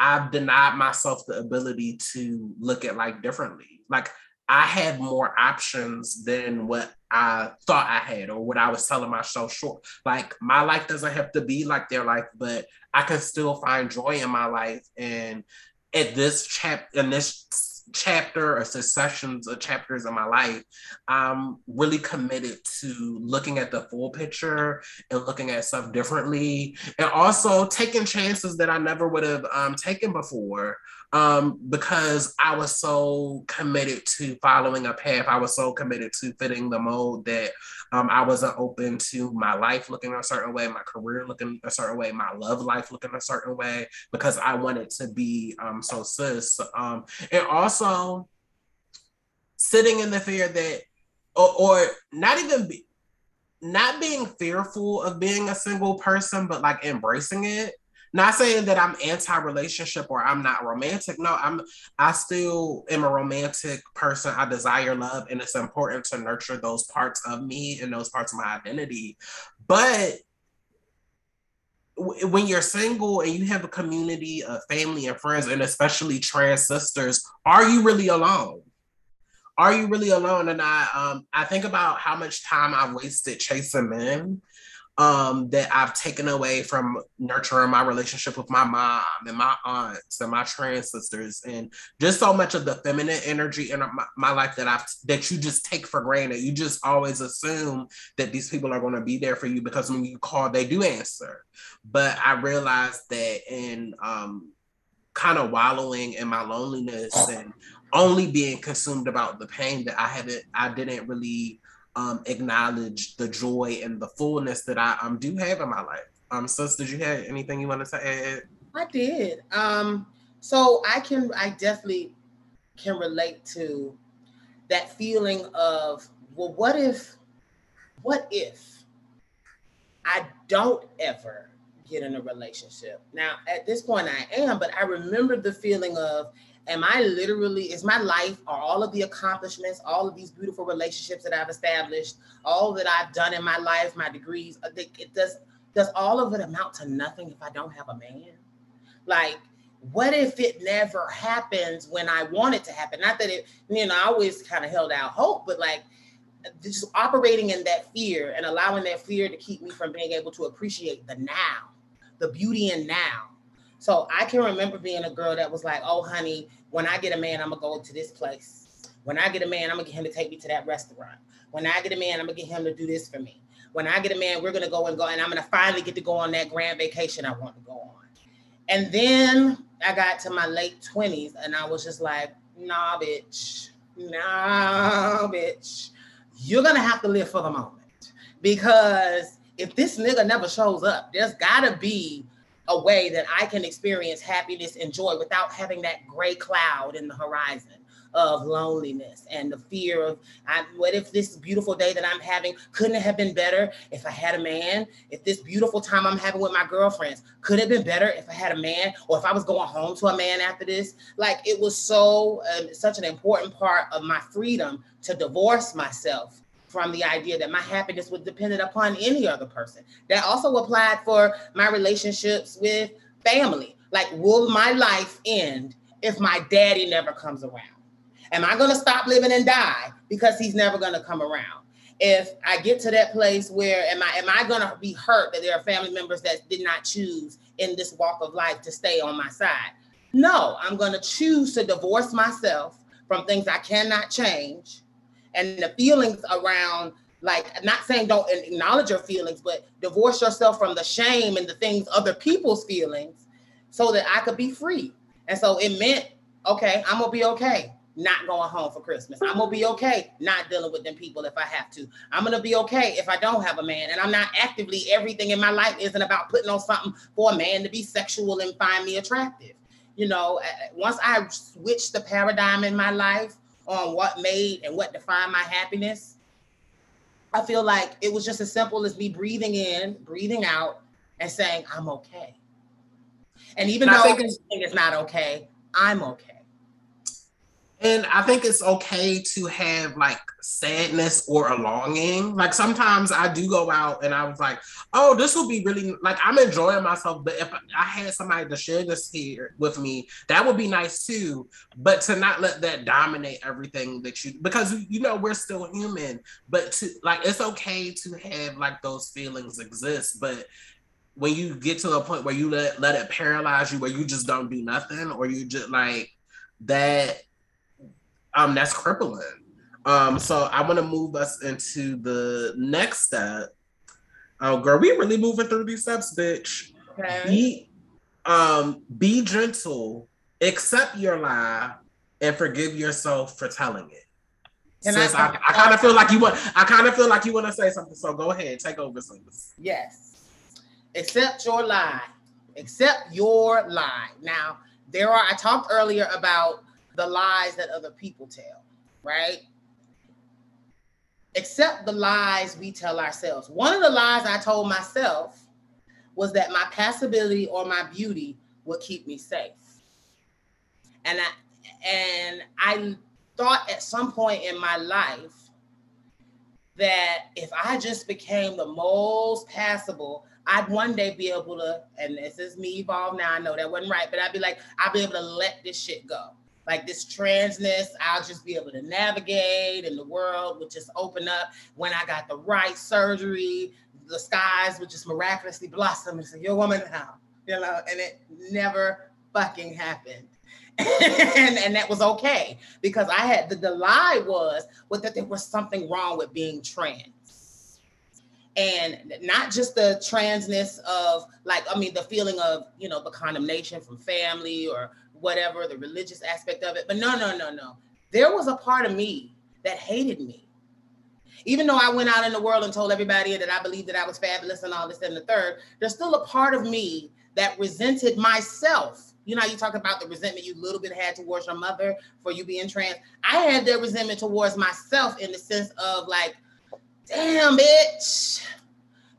I've denied myself the ability to look at life differently. Like I had more options than what I thought I had or what I was telling myself short. Like my life doesn't have to be like their life, but I can still find joy in my life. And at this chap in this chapter or successions of chapters of my life, I'm really committed to looking at the full picture and looking at stuff differently, and also taking chances that I never would have um, taken before um, because I was so committed to following a path. I was so committed to fitting the mold that um, I wasn't open to my life looking a certain way, my career looking a certain way, my love life looking a certain way, because I wanted to be um, so cis. Um, and also sitting in the fear that, or, or not even be, not being fearful of being a single person, but like embracing it not saying that I'm anti-relationship or I'm not romantic. No, I'm I still am a romantic person. I desire love and it's important to nurture those parts of me and those parts of my identity. But when you're single and you have a community of family and friends and especially trans sisters, are you really alone? Are you really alone? And I um I think about how much time I've wasted chasing men um, that I've taken away from nurturing my relationship with my mom and my aunts and my trans sisters, and just so much of the feminine energy in my, my life that I've that you just take for granted. You just always assume that these people are going to be there for you because when you call, they do answer. But I realized that in um, kind of wallowing in my loneliness and only being consumed about the pain that I haven't, I didn't really um, acknowledge the joy and the fullness that I um, do have in my life. Um, sis, did you have anything you wanted to add? I did. Um, so I can, I definitely can relate to that feeling of, well, what if, what if I don't ever get in a relationship? Now, at this point, I am, but I remember the feeling of, am I literally, is my life, are all of the accomplishments, all of these beautiful relationships that I've established, all that I've done in my life, my degrees, uh, it does, does all of it amount to nothing if I don't have a man? Like, what if it never happens when I want it to happen? Not that it, you know, I always kind of held out hope, but like just operating in that fear and allowing that fear to keep me from being able to appreciate the now, the beauty in now so I can remember being a girl that was like, oh, honey, when I get a man, I'm gonna go to this place. When I get a man, I'm gonna get him to take me to that restaurant. When I get a man, I'm gonna get him to do this for me. When I get a man, we're gonna go and go, and I'm gonna finally get to go on that grand vacation I want to go on. And then I got to my late 20s and I was just like, nah, bitch, nah, bitch. You're gonna have to live for the moment. Because if this nigga never shows up, there's gotta be a way that I can experience happiness and joy without having that gray cloud in the horizon of loneliness and the fear of I, what if this beautiful day that I'm having couldn't have been better if I had a man? If this beautiful time I'm having with my girlfriends could have been better if I had a man, or if I was going home to a man after this? Like it was so uh, such an important part of my freedom to divorce myself from the idea that my happiness was dependent upon any other person. That also applied for my relationships with family. Like, will my life end if my daddy never comes around? Am I going to stop living and die because he's never going to come around? If I get to that place where am I am I going to be hurt that there are family members that did not choose in this walk of life to stay on my side? No, I'm going to choose to divorce myself from things I cannot change and the feelings around like not saying don't acknowledge your feelings but divorce yourself from the shame and the things other people's feelings so that i could be free. And so it meant okay i'm gonna be okay not going home for christmas. I'm gonna be okay not dealing with them people if i have to. I'm gonna be okay if i don't have a man. And i'm not actively everything in my life isn't about putting on something for a man to be sexual and find me attractive. You know uh, once i switched the paradigm in my life on what made and what defined my happiness, I feel like it was just as simple as me breathing in, breathing out, and saying, I'm okay. And even and though I think it's not okay, I'm okay. And I think it's okay to have like sadness or a longing. Like sometimes I do go out and I was like, oh, this will be really like I'm enjoying myself. But if I had somebody to share this here with me, that would be nice too. But to not let that dominate everything that you because you know we're still human. But to like it's okay to have like those feelings exist. But when you get to a point where you let let it paralyze you, where you just don't do nothing, or you just like that um, that's crippling. Um, so I want to move us into the next step. Oh, girl, we really moving through these steps, bitch. Okay. Be, um, be gentle, accept your lie, and forgive yourself for telling it. sis, I, I, I kind of feel like you want. I kind of feel like you want to say something. So go ahead, take over, sis. Yes. Accept your lie. Accept your lie. Now, there are. I talked earlier about the lies that other people tell, right? Except the lies we tell ourselves. One of the lies I told myself was that my passability or my beauty would keep me safe. And I and I thought at some point in my life that if I just became the most passable, I'd one day be able to, and this is me evolved now. I know that wasn't right, but I'd be like, I'll be able to let this shit go like this transness, I'll just be able to navigate and the world would just open up when I got the right surgery, the skies would just miraculously blossom and say, You're a woman now, you know, and it never fucking happened. <laughs> and, and that was okay because I had the, the lie was was that there was something wrong with being trans. And not just the transness of like, I mean, the feeling of, you know, the condemnation from family or whatever, the religious aspect of it. But no, no, no, no. There was a part of me that hated me. Even though I went out in the world and told everybody that I believed that I was fabulous and all this and the third, there's still a part of me that resented myself. You know, you talk about the resentment you little bit had towards your mother for you being trans. I had that resentment towards myself in the sense of like, damn, bitch,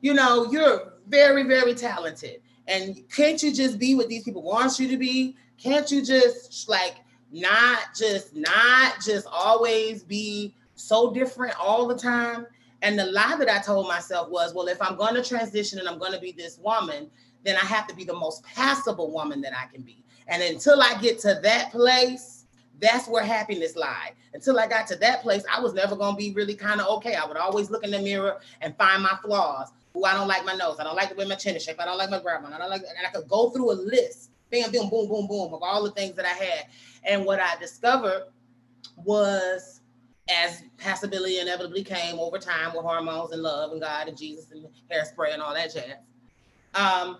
you know, you're very, very talented. And can't you just be what these people want you to be? Can't you just like not just not just always be so different all the time? And the lie that I told myself was, well, if I'm going to transition and I'm going to be this woman, then I have to be the most passable woman that I can be. And until I get to that place, that's where happiness lied. Until I got to that place, I was never going to be really kind of okay. I would always look in the mirror and find my flaws. Who I don't like my nose. I don't like the way my chin is shaped. I don't like my grandma. I don't like, and I could go through a list bam, bam, boom, boom, boom of all the things that I had. And what I discovered was as passability inevitably came over time with hormones and love and God and Jesus and hairspray and all that jazz. Um,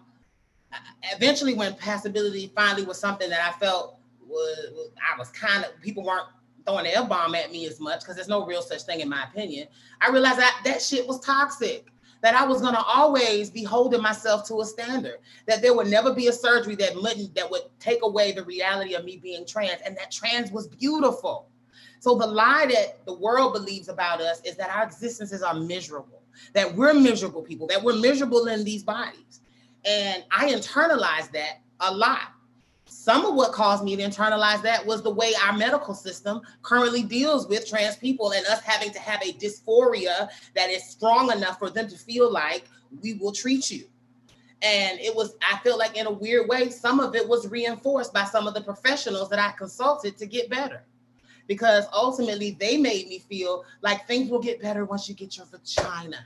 eventually, when passability finally was something that I felt was, was I was kind of people weren't throwing the F bomb at me as much because there's no real such thing in my opinion. I realized that that shit was toxic that I was going to always be holding myself to a standard, that there would never be a surgery that wouldn't, that would take away the reality of me being trans, and that trans was beautiful. So the lie that the world believes about us is that our existences are miserable, that we're miserable people, that we're miserable in these bodies. And I internalized that a lot some of what caused me to internalize that was the way our medical system currently deals with trans people and us having to have a dysphoria that is strong enough for them to feel like we will treat you. And it was, I feel like in a weird way, some of it was reinforced by some of the professionals that I consulted to get better. Because ultimately they made me feel like things will get better once you get your vagina.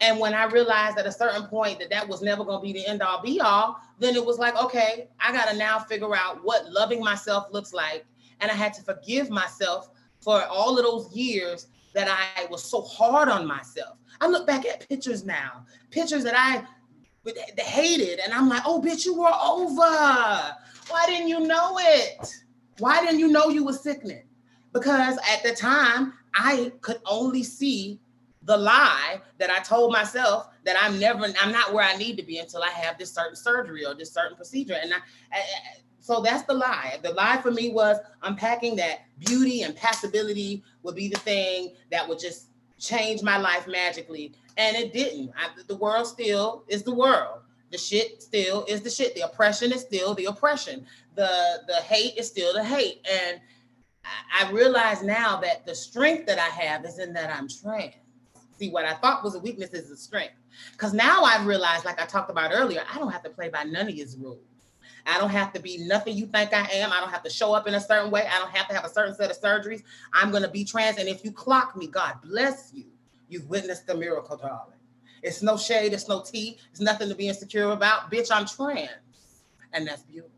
And when I realized at a certain point that that was never going to be the end all be all, then it was like, okay, I got to now figure out what loving myself looks like. And I had to forgive myself for all of those years that I was so hard on myself. I look back at pictures now, pictures that I hated, and I'm like, oh, bitch, you were over. Why didn't you know it? Why didn't you know you were sickening? Because at the time, I could only see the lie that I told myself that I'm never, I'm not where I need to be until I have this certain surgery or this certain procedure. And I, I, so that's the lie. The lie for me was unpacking that beauty and passability would be the thing that would just change my life magically. And it didn't. I, the world still is the world. The shit still is the shit. The oppression is still the oppression. The the hate is still the hate. And I, I realize now that the strength that I have is in that I'm trans see what I thought was a weakness is a strength. Because now I've realized, like I talked about earlier, I don't have to play by none of his rules. I don't have to be nothing you think I am. I don't have to show up in a certain way. I don't have to have a certain set of surgeries. I'm going to be trans. And if you clock me, God bless you. You've witnessed the miracle, darling. It's no shade, it's no tea, it's nothing to be insecure about. Bitch, I'm trans. And that's beautiful.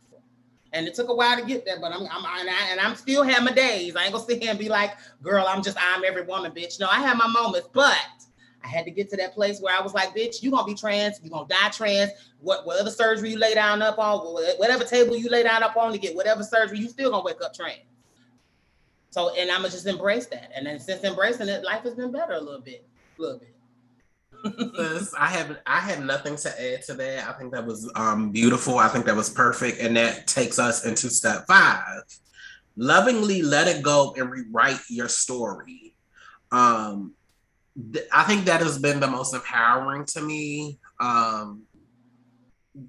And it took a while to get there, but I'm, I'm and, I, and I'm still have my days. I ain't gonna sit here and be like, girl, I'm just I'm every woman, bitch. No, I have my moments, but I had to get to that place where I was like, bitch, you gonna be trans, you gonna die trans. What whatever surgery you lay down up on, whatever table you lay down up on to get whatever surgery, you still gonna wake up trans. So and I'ma just embrace that. And then since embracing it, life has been better a little bit, a little bit. I have I have nothing to add to that. I think that was um, beautiful. I think that was perfect, and that takes us into step five: lovingly let it go and rewrite your story. Um, th- I think that has been the most empowering to me. Um,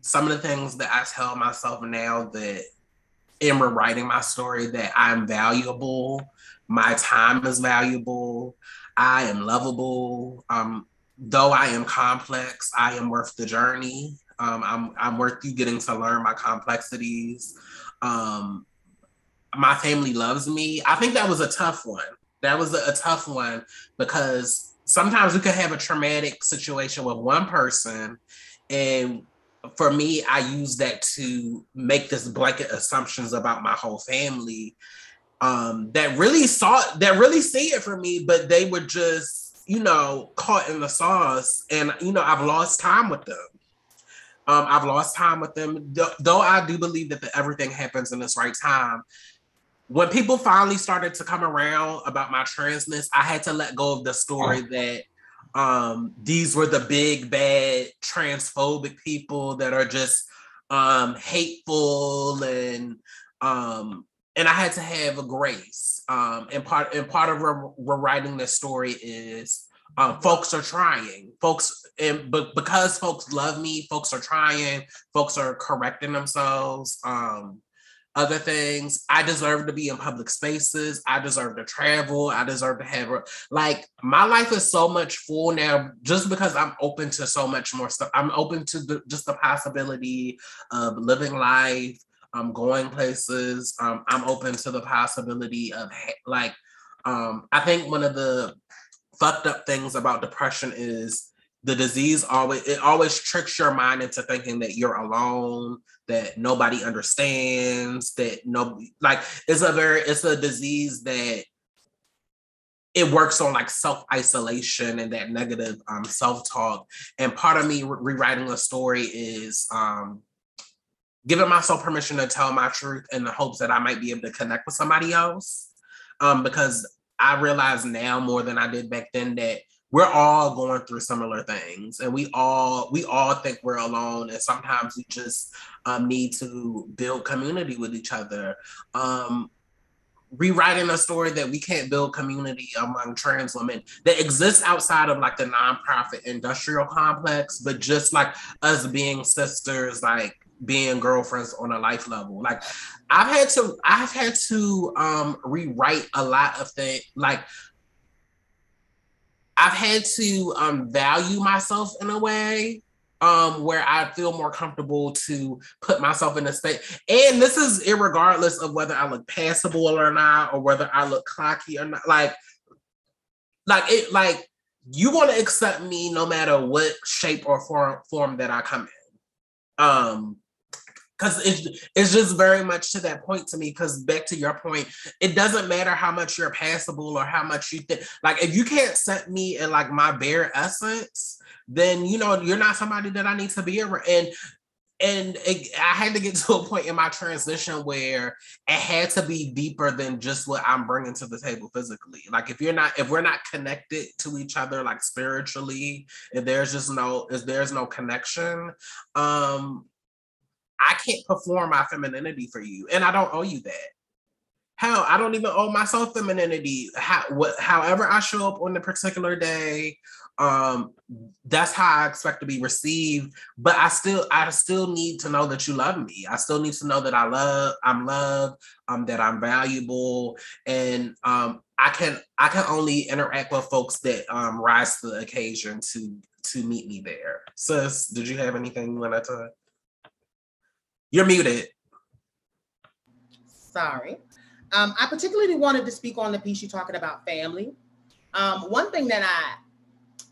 some of the things that I tell myself now that in rewriting my story that I'm valuable, my time is valuable, I am lovable. Um, though I am complex, I am worth the journey. Um, I'm I'm worth you getting to learn my complexities. Um, my family loves me. I think that was a tough one. That was a, a tough one because sometimes we could have a traumatic situation with one person and for me i use that to make this blanket assumptions about my whole family um, that really saw that really see it for me but they were just you know caught in the sauce and you know i've lost time with them um, I've lost time with them, though I do believe that the, everything happens in its right time when people finally started to come around about my transness, I had to let go of the story oh. that um, these were the big bad transphobic people that are just um, hateful and um, and I had to have a grace. Um, and part and part of re- rewriting the story is um, folks are trying. Folks and but because folks love me, folks are trying. Folks are correcting themselves. Um, other things. I deserve to be in public spaces. I deserve to travel. I deserve to have like my life is so much full now just because I'm open to so much more stuff. I'm open to the, just the possibility of living life, um, going places. Um, I'm open to the possibility of like um, I think one of the fucked up things about depression is the disease always it always tricks your mind into thinking that you're alone that nobody understands that no like it's a very it's a disease that it works on like self isolation and that negative um, self talk and part of me re- rewriting a story is um giving myself permission to tell my truth in the hopes that I might be able to connect with somebody else. Um because I realize now more than I did back then that we're all going through similar things and we all we all think we're alone and sometimes we just um, need to build community with each other. Um, rewriting a story that we can't build community among trans women that exists outside of like the nonprofit industrial complex but just like us being sisters like being girlfriends on a life level like i've had to i've had to um rewrite a lot of things like I've had to um, value myself in a way um, where I feel more comfortable to put myself in a state. And this is regardless of whether I look passable or not, or whether I look cocky or not. Like, like it, like you want to accept me no matter what shape or form form that I come in. Um, because it's, it's just very much to that point to me because back to your point it doesn't matter how much you're passable or how much you think like if you can't set me in like my bare essence then you know you're not somebody that i need to be around and and it, I had to get <laughs> to a point in my transition where it had to be deeper than just what I'm bringing to the table physically. Like if you're not, if we're not connected to each other, like spiritually, if there's just no, if there's no connection, um, I can't perform my femininity for you, and I don't owe you that. Hell, I don't even owe myself femininity. How, however I show up on the particular day, um, that's how I expect to be received. But I still, I still need to know that you love me. I still need to know that I love, I'm loved, um, that I'm valuable, and um, I can, I can only interact with folks that um rise to the occasion to to meet me there. Sis, did you have anything you want to? You're muted. Sorry. Um, I particularly wanted to speak on the piece you're talking about family. Um, one thing that I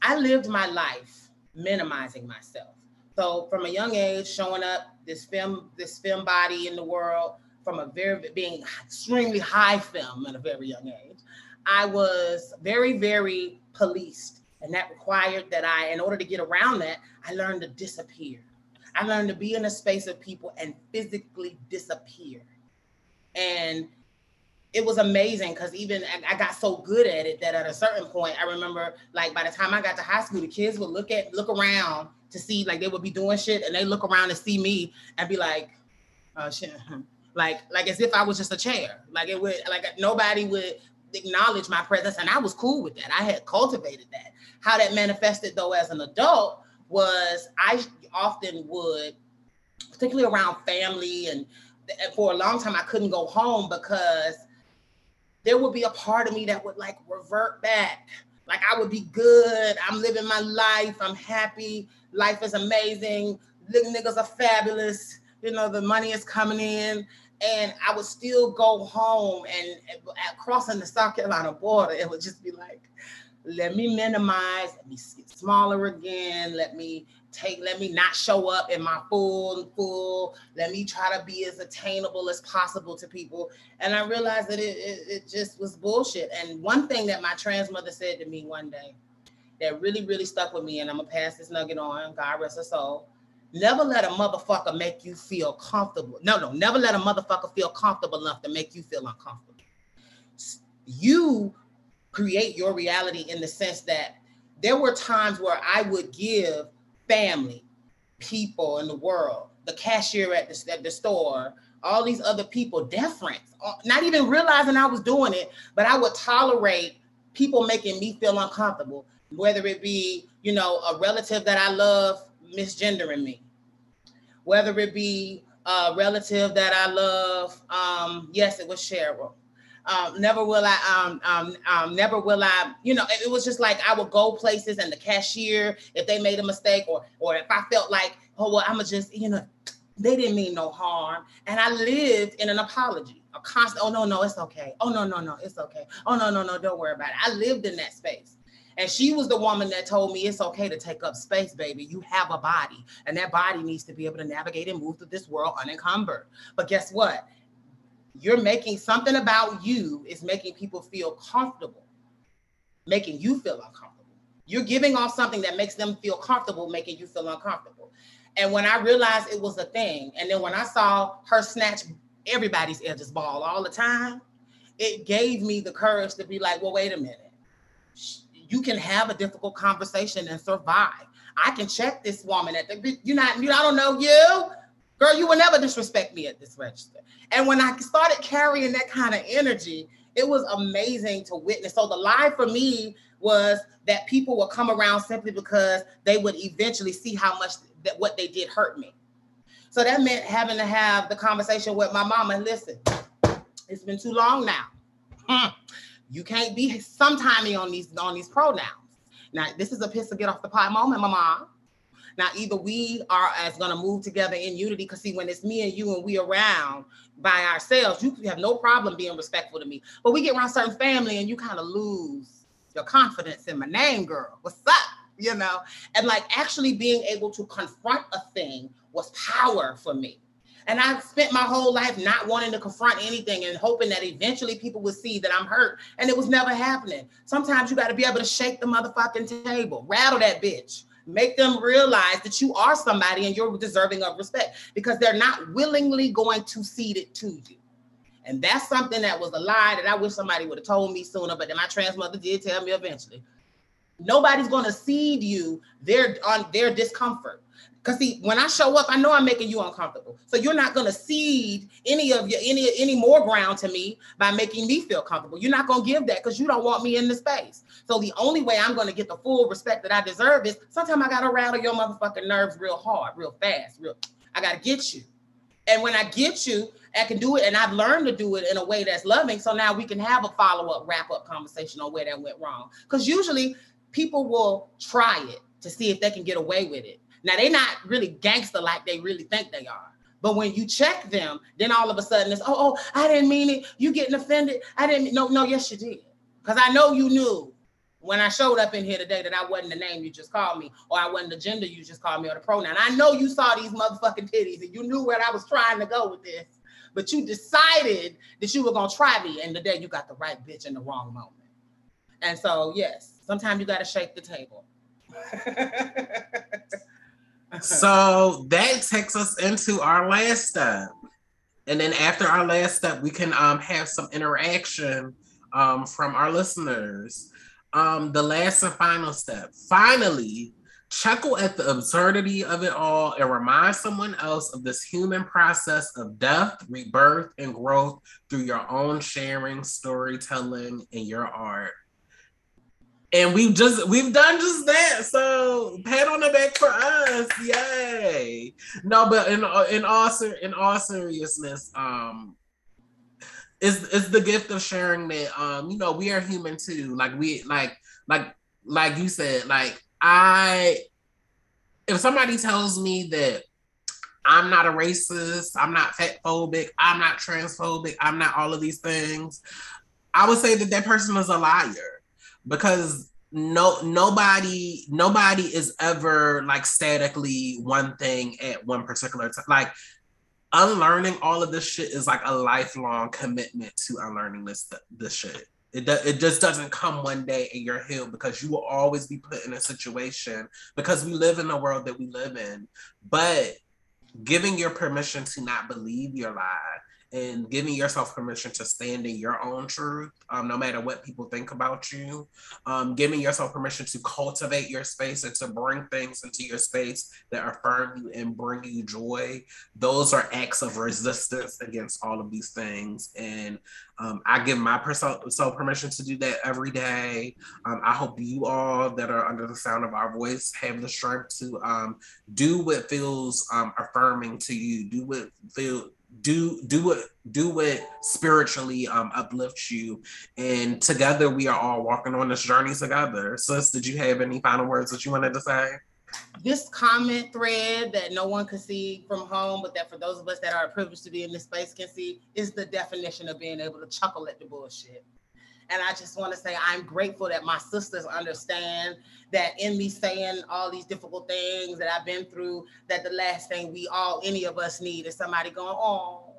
I lived my life minimizing myself. So from a young age, showing up this femme, this femme body in the world, from a very being extremely high femme at a very young age, I was very, very policed. And that required that I, in order to get around that, I learned to disappear. I learned to be in a space of people and physically disappear. And it was amazing because even I got so good at it that at a certain point, I remember like by the time I got to high school, the kids would look at look around to see like they would be doing shit and they look around and see me and be like, oh shit. <laughs> Like like as if I was just a chair. Like it would like nobody would acknowledge my presence. And I was cool with that. I had cultivated that. How that manifested though as an adult was I often would, particularly around family, and, for a long time I couldn't go home because there would be a part of me that would like revert back. Like I would be good. I'm living my life. I'm happy. Life is amazing. Little niggas are fabulous. You know, the money is coming in. And I would still go home and, and crossing the South Carolina border, it would just be like, let me minimize, let me get smaller again, let me take, let me not show up in my full and full, let me try to be as attainable as possible to people. And I realized that it, it, it just was bullshit. And one thing that my trans mother said to me one day that really, really stuck with me, and I'm gonna pass this nugget on, God rest her soul. Never let a motherfucker make you feel comfortable. No, no, never let a motherfucker feel comfortable enough to make you feel uncomfortable. You create your reality in the sense that there were times where I would give family, people in the world, the cashier at the, at the store, all these other people deference, uh, not even realizing I was doing it, but I would tolerate people making me feel uncomfortable, whether it be, you know, a relative that I love misgendering me, whether it be a relative that I love. Um, yes, it was Cheryl um, never will I, um, um, um, never will I, you know, it, it was just like I would go places and the cashier, if they made a mistake or, or if I felt like, oh, well, I'm gonna just, you know, they didn't mean no harm. And I lived in an apology, a constant, oh, no, no, it's okay. Oh, no, no, no, it's okay. Oh, no, no, no, don't worry about it. I lived in that space. And she was the woman that told me it's okay to take up space, baby. You have a body, and that body needs to be able to navigate and move through this world unencumbered. But guess what? You're making something about you is making people feel comfortable, making you feel uncomfortable. You're giving off something that makes them feel comfortable, making you feel uncomfortable. And when I realized it was a thing, and then when I saw her snatch everybody's edges ball all the time, it gave me the courage to be like, well, wait a minute. You can have a difficult conversation and survive. I can check this woman at the you're not you I don't know you. Girl, you will never disrespect me at this register. And when I started carrying that kind of energy, it was amazing to witness. So the lie for me was that people would come around simply because they would eventually see how much that what they did hurt me. So that meant having to have the conversation with my mama. Listen, it's been too long now. Hmm. You can't be sometimey on these on these pronouns. Now, this is a piss to get off the pot moment, mama. Now, either we are as going to move together in unity, because see, when it's me and you and we around by ourselves, you have no problem being respectful to me. But we get around certain family and you kind of lose your confidence in my name, girl. What's up? You know, and like actually being able to confront a thing was power for me. And I spent my whole life not wanting to confront anything and hoping that eventually people would see that I'm hurt. And it was never happening. Sometimes you got to be able to shake the motherfucking table, rattle that bitch, Make them realize that you are somebody and you're deserving of respect because they're not willingly going to cede it to you. And that's something that was a lie that I wish somebody would have told me sooner, but then my trans mother did tell me eventually. Nobody's going to cede you their on their discomfort. Because see, when I show up, I know I'm making you uncomfortable. So you're not gonna cede any of your any any more ground to me by making me feel comfortable. You're not gonna give that because you don't want me in the space. So the only way I'm gonna get the full respect that I deserve is sometimes I gotta rattle your motherfucking nerves real hard, real fast, real. I gotta get you. And when I get you, I can do it, and I've learned to do it in a way that's loving. So now we can have a follow-up, wrap-up conversation on where that went wrong. Because usually people will try it to see if they can get away with it now they're not really gangster like they really think they are. But when you check them, then all of a sudden it's, oh, oh, I didn't mean it. You getting offended? I didn't. No, no, yes, you did. Because I know you knew when I showed up in here today that I wasn't the name you just called me, or I wasn't the gender you just called me, or the pronoun. I know you saw these motherfucking titties and you knew where I was trying to go with this, but you decided that you were gonna try me, and today you got the right bitch in the wrong moment. And so, yes, sometimes you got to shake the table. <laughs> so that takes us into our last step. And then after our last step, we can um, have some interaction um, from our listeners. Um, the last and final step. Finally, chuckle at the absurdity of it all and remind someone else of this human process of death, rebirth, and growth through your own sharing, storytelling, and your art and we've just we've done just that. So pat on the back for us, yay! No, but in in all in all seriousness, um, it's it's the gift of sharing that um you know we are human too. Like we like like like you said like I if somebody tells me that I'm not a racist, I'm not fat phobic, I'm not transphobic, I'm not all of these things, I would say that that person is a liar because no nobody nobody is ever like statically one thing at one particular time like unlearning all of this shit is like a lifelong commitment to unlearning this this shit. It, it just doesn't come one day and you're healed because you will always be put in a situation because we live in the world that we live in. But giving your permission to not believe your lie and giving yourself permission to stand in your own truth, um, no matter what people think about you. Um, giving yourself permission to cultivate your space and to bring things into your space that affirm you and bring you joy. Those are acts of resistance against all of these things. And um, I give my self permission to do that every day. Um, I hope you all that are under the sound of our voice have the strength to um, do what feels um, affirming to you, do what feel do do what do what spiritually um uplifts you. And together we are all walking on this journey together. Sis did you have any final words that you wanted to say? This comment thread that no one can see from home but that for those of us that are privileged to be in this space can see is the definition of being able to chuckle at the bullshit and I just want to say I'm grateful that my sisters understand that in me saying all these difficult things that I've been through, that the last thing we all, any of us need is somebody going, oh,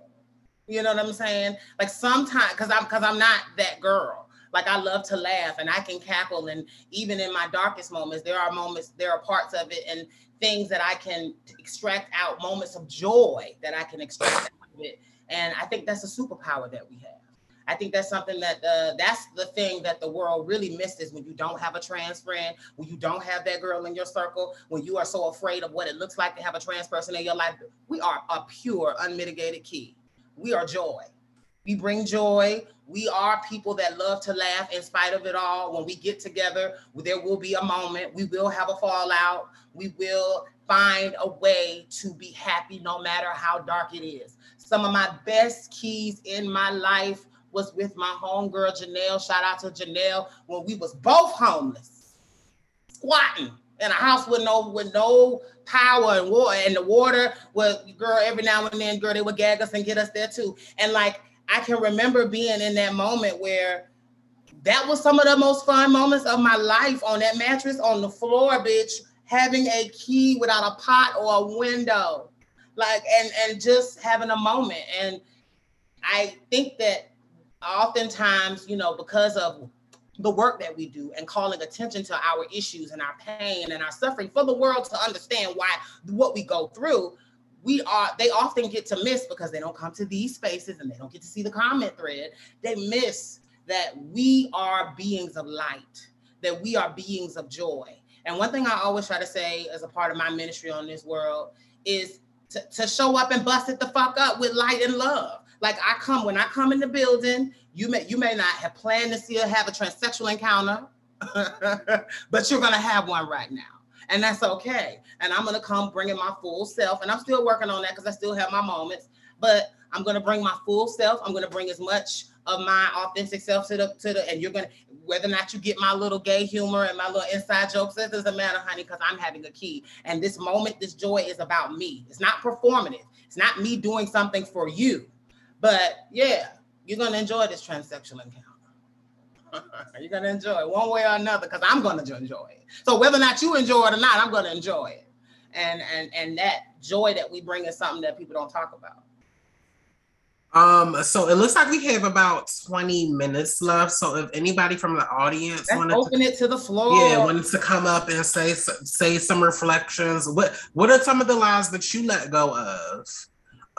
you know what I'm saying? Like sometimes, because I'm because I'm not that girl. Like I love to laugh and I can cackle. And even in my darkest moments, there are moments, there are parts of it and things that I can extract out, moments of joy that I can extract out of it. And I think that's a superpower that we have. I think that's something that uh, that's the thing that the world really misses when you don't have a trans friend, when you don't have that girl in your circle, when you are so afraid of what it looks like to have a trans person in your life. We are a pure, unmitigated key. We are joy. We bring joy. We are people that love to laugh in spite of it all. When we get together, there will be a moment. We will have a fallout. We will find a way to be happy no matter how dark it is. Some of my best keys in my life was with my homegirl Janelle. Shout out to Janelle. When we was both homeless, squatting in a house with no with no power and water and the water was girl every now and then girl they would gag us and get us there too. And like i can remember being in that moment where that was some of the most fun moments of my life on that mattress on the floor bitch having a key without a pot or a window. Like and and just having a moment. And i think that oftentimes, you know, because of the work that we do and calling attention to our issues and our pain and our suffering for the world to understand why what we go through we are they often get to miss because they don't come to these spaces and they don't get to see the comment thread. They miss that we are beings of light that we are beings of joy. And one thing i always try to say as a part of my ministry on this world is to, to show up and bust it the fuck up with light and love like I come when I come in the building, you may you may not have planned to see or have a transsexual encounter, <laughs> but you're gonna have one right now. And that's okay. And I'm gonna come bringing my full self. And I'm still working on that because I still have my moments. But I'm gonna bring my full self. I'm gonna bring as much of my authentic self to the to the and you're gonna whether or not you get my little gay humor and my little inside jokes, it doesn't matter, honey, because I'm having a key. And this moment, this joy is about me. It's not performative. It's not me doing something for you. But yeah, you're gonna enjoy this transsexual encounter. <laughs> you're gonna enjoy it one way or another because I'm gonna enjoy it. So whether or not you enjoy it or not, I'm gonna enjoy it. And and and that joy that we bring is something that people don't talk about. Um, so it looks like we have about 20 minutes left. So if anybody from the audience wanted to open it to the floor, yeah, wanted to come up and say say some reflections. What what are some of the lies that you let go of?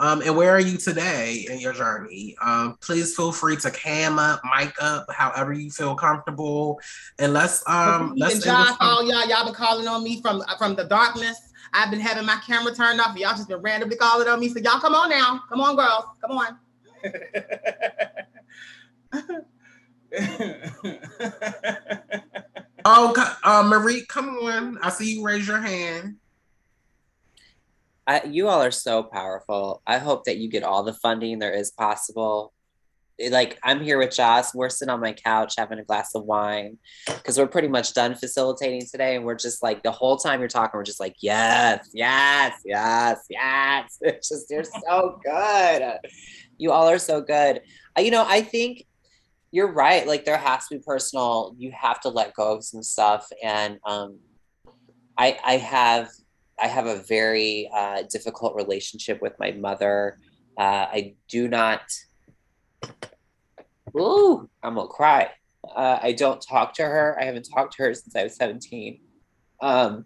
Um, and where are you today in your journey? Um, please feel free to cam up, mic up, however you feel comfortable. And let's um let's all y'all, y'all been calling on me from from the darkness. I've been having my camera turned off. Y'all just been randomly calling on me. So y'all come on now. Come on, girls. Come on. <laughs> oh, uh, Marie, come on. I see you raise your hand. I, you all are so powerful. I hope that you get all the funding there is possible. Like I'm here with Joss. We're sitting on my couch having a glass of wine because we're pretty much done facilitating today, and we're just like the whole time you're talking, we're just like yes, yes, yes, yes. <laughs> It's just you're so good. You all are so good. Uh, you know, I think you're right. Like there has to be personal. You have to let go of some stuff, and um, I I have I have a very uh, difficult relationship with my mother. Uh, I do not. Ooh, I'm gonna cry. Uh, I don't talk to her. I haven't talked to her since I was 17. Um,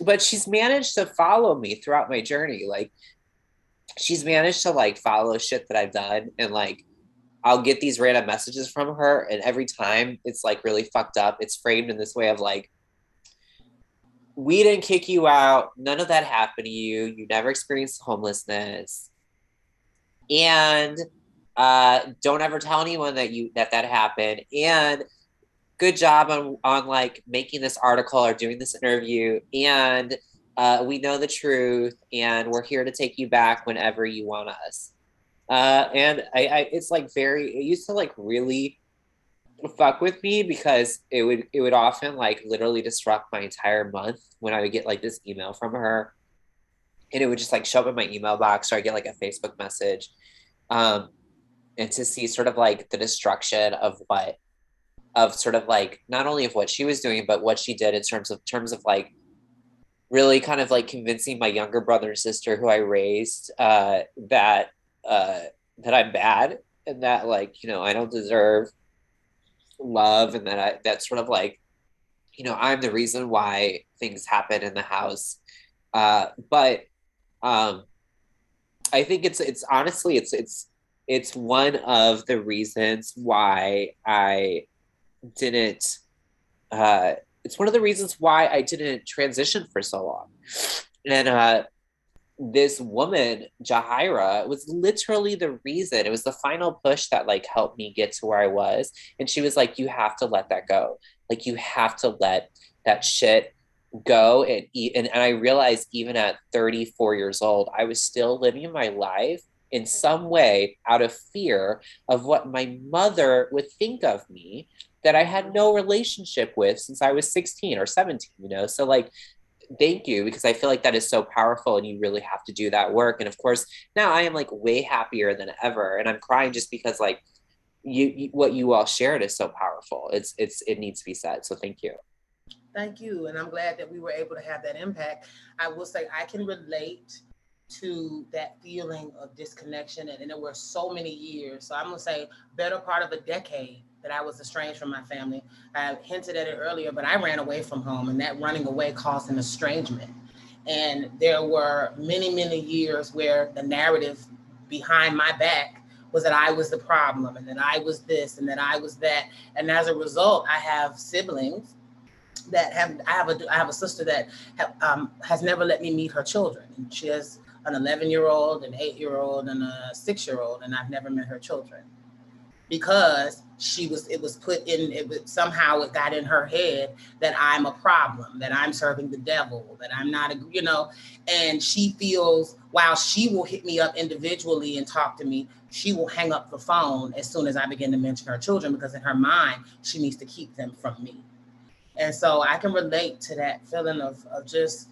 but she's managed to follow me throughout my journey. Like she's managed to like follow shit that I've done and like I'll get these random messages from her and every time it's like really fucked up. It's framed in this way of like we didn't kick you out. None of that happened to you. You never experienced homelessness. And uh, don't ever tell anyone that you that that happened. And good job on on like making this article or doing this interview. And uh, we know the truth, and we're here to take you back whenever you want us. Uh, and I, I, it's like very. It used to like really fuck with me because it would it would often like literally disrupt my entire month when I would get like this email from her, and it would just like show up in my email box or I get like a Facebook message. Um, and to see sort of like the destruction of what of sort of like not only of what she was doing but what she did in terms of terms of like really kind of like convincing my younger brother and sister who I raised uh, that uh, that I'm bad and that like you know I don't deserve love and that I that sort of like you know I'm the reason why things happen in the house uh, but um, I think it's it's honestly it's it's it's one of the reasons why I didn't. Uh, it's one of the reasons why I didn't transition for so long. And uh, this woman, Jahira, was literally the reason. It was the final push that like helped me get to where I was. And she was like, "You have to let that go. Like you have to let that shit go." And and, and I realized even at 34 years old, I was still living my life in some way out of fear of what my mother would think of me that I had no relationship with since I was 16 or 17, you know? So, like, thank you because I feel like that is so powerful and you really have to do that work. And of course, now I am like way happier than ever. And I'm crying just because, like, you, you what you all shared is so powerful. It's, it's, it needs to be said. So, thank you. Thank you. And I'm glad that we were able to have that impact. I will say I can relate to that feeling of disconnection. And, and there were so many years. So I'm gonna say better part of a decade that I was estranged from my family. I hinted at it earlier, but I ran away from home and that running away caused an estrangement. And there were many, many years where the narrative behind my back was that I was the problem and that I was this and that I was that. And as a result, I have siblings that have I have a I have a sister that have, um, has never let me meet her children. And she has an 11 year old, an eight year old, and a six year old, and I've never met her children. Because she was it was put in it was, somehow it got in her head that i'm a problem that i'm serving the devil that i'm not a you know and she feels while she will hit me up individually and talk to me she will hang up the phone as soon as i begin to mention her children because in her mind she needs to keep them from me. And so i can relate to that feeling of, of just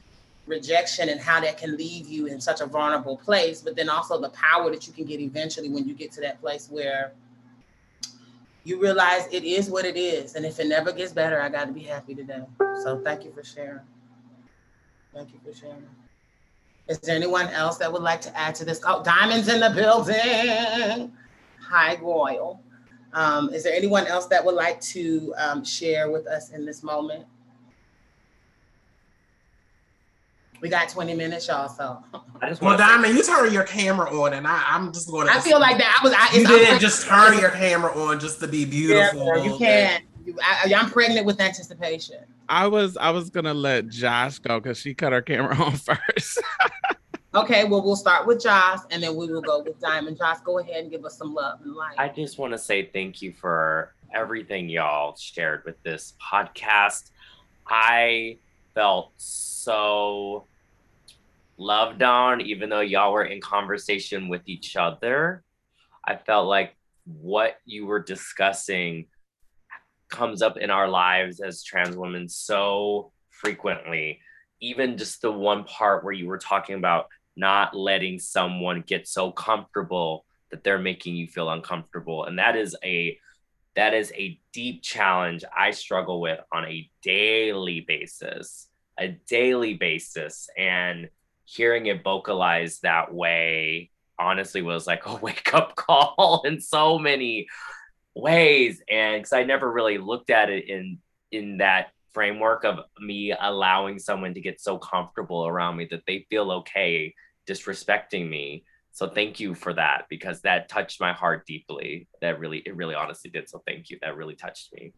rejection and how that can leave you in such a vulnerable place, but then also the power that you can get eventually when you get to that place where you realize it is what it is. And if it never gets better, I got to be happy today. So thank you for sharing. Thank you for sharing. Is there anyone else that would like to add to this? Oh, Diamonds in the building. Hi, Royal. Um, is there anyone else that would like to um, share with us in this moment? We got 20 minutes, y'all. So I just well, Diamond, you turn your camera on, and I, I'm just going to. I feel like that. I was. I, you didn't just turn your camera on just to be beautiful. Yeah, you can't. I, I'm pregnant with anticipation. I was. I was gonna let Josh go because she cut her camera <laughs> on first. okay, well, we'll start with Josh, and then we will go with Diamond. Josh, go ahead and give us some love and light. I just want to say thank you for everything y'all shared with this podcast. I felt so loved on, even though y'all were in conversation with each other. I felt like what you were discussing comes up in our lives as trans women so frequently. Even just the one part where you were talking about not letting someone get so comfortable that they're making you feel uncomfortable. And that is a that is a deep challenge I struggle with on a daily basis, a daily basis. And hearing it vocalized that way honestly was like a <laughs> wake up call <laughs> in so many ways. And because I never really looked at it in in that framework of me allowing someone to get so comfortable around me that they feel okay disrespecting me so thank you for that because that touched my heart deeply. That really it really honestly did. So thank you. That really touched me.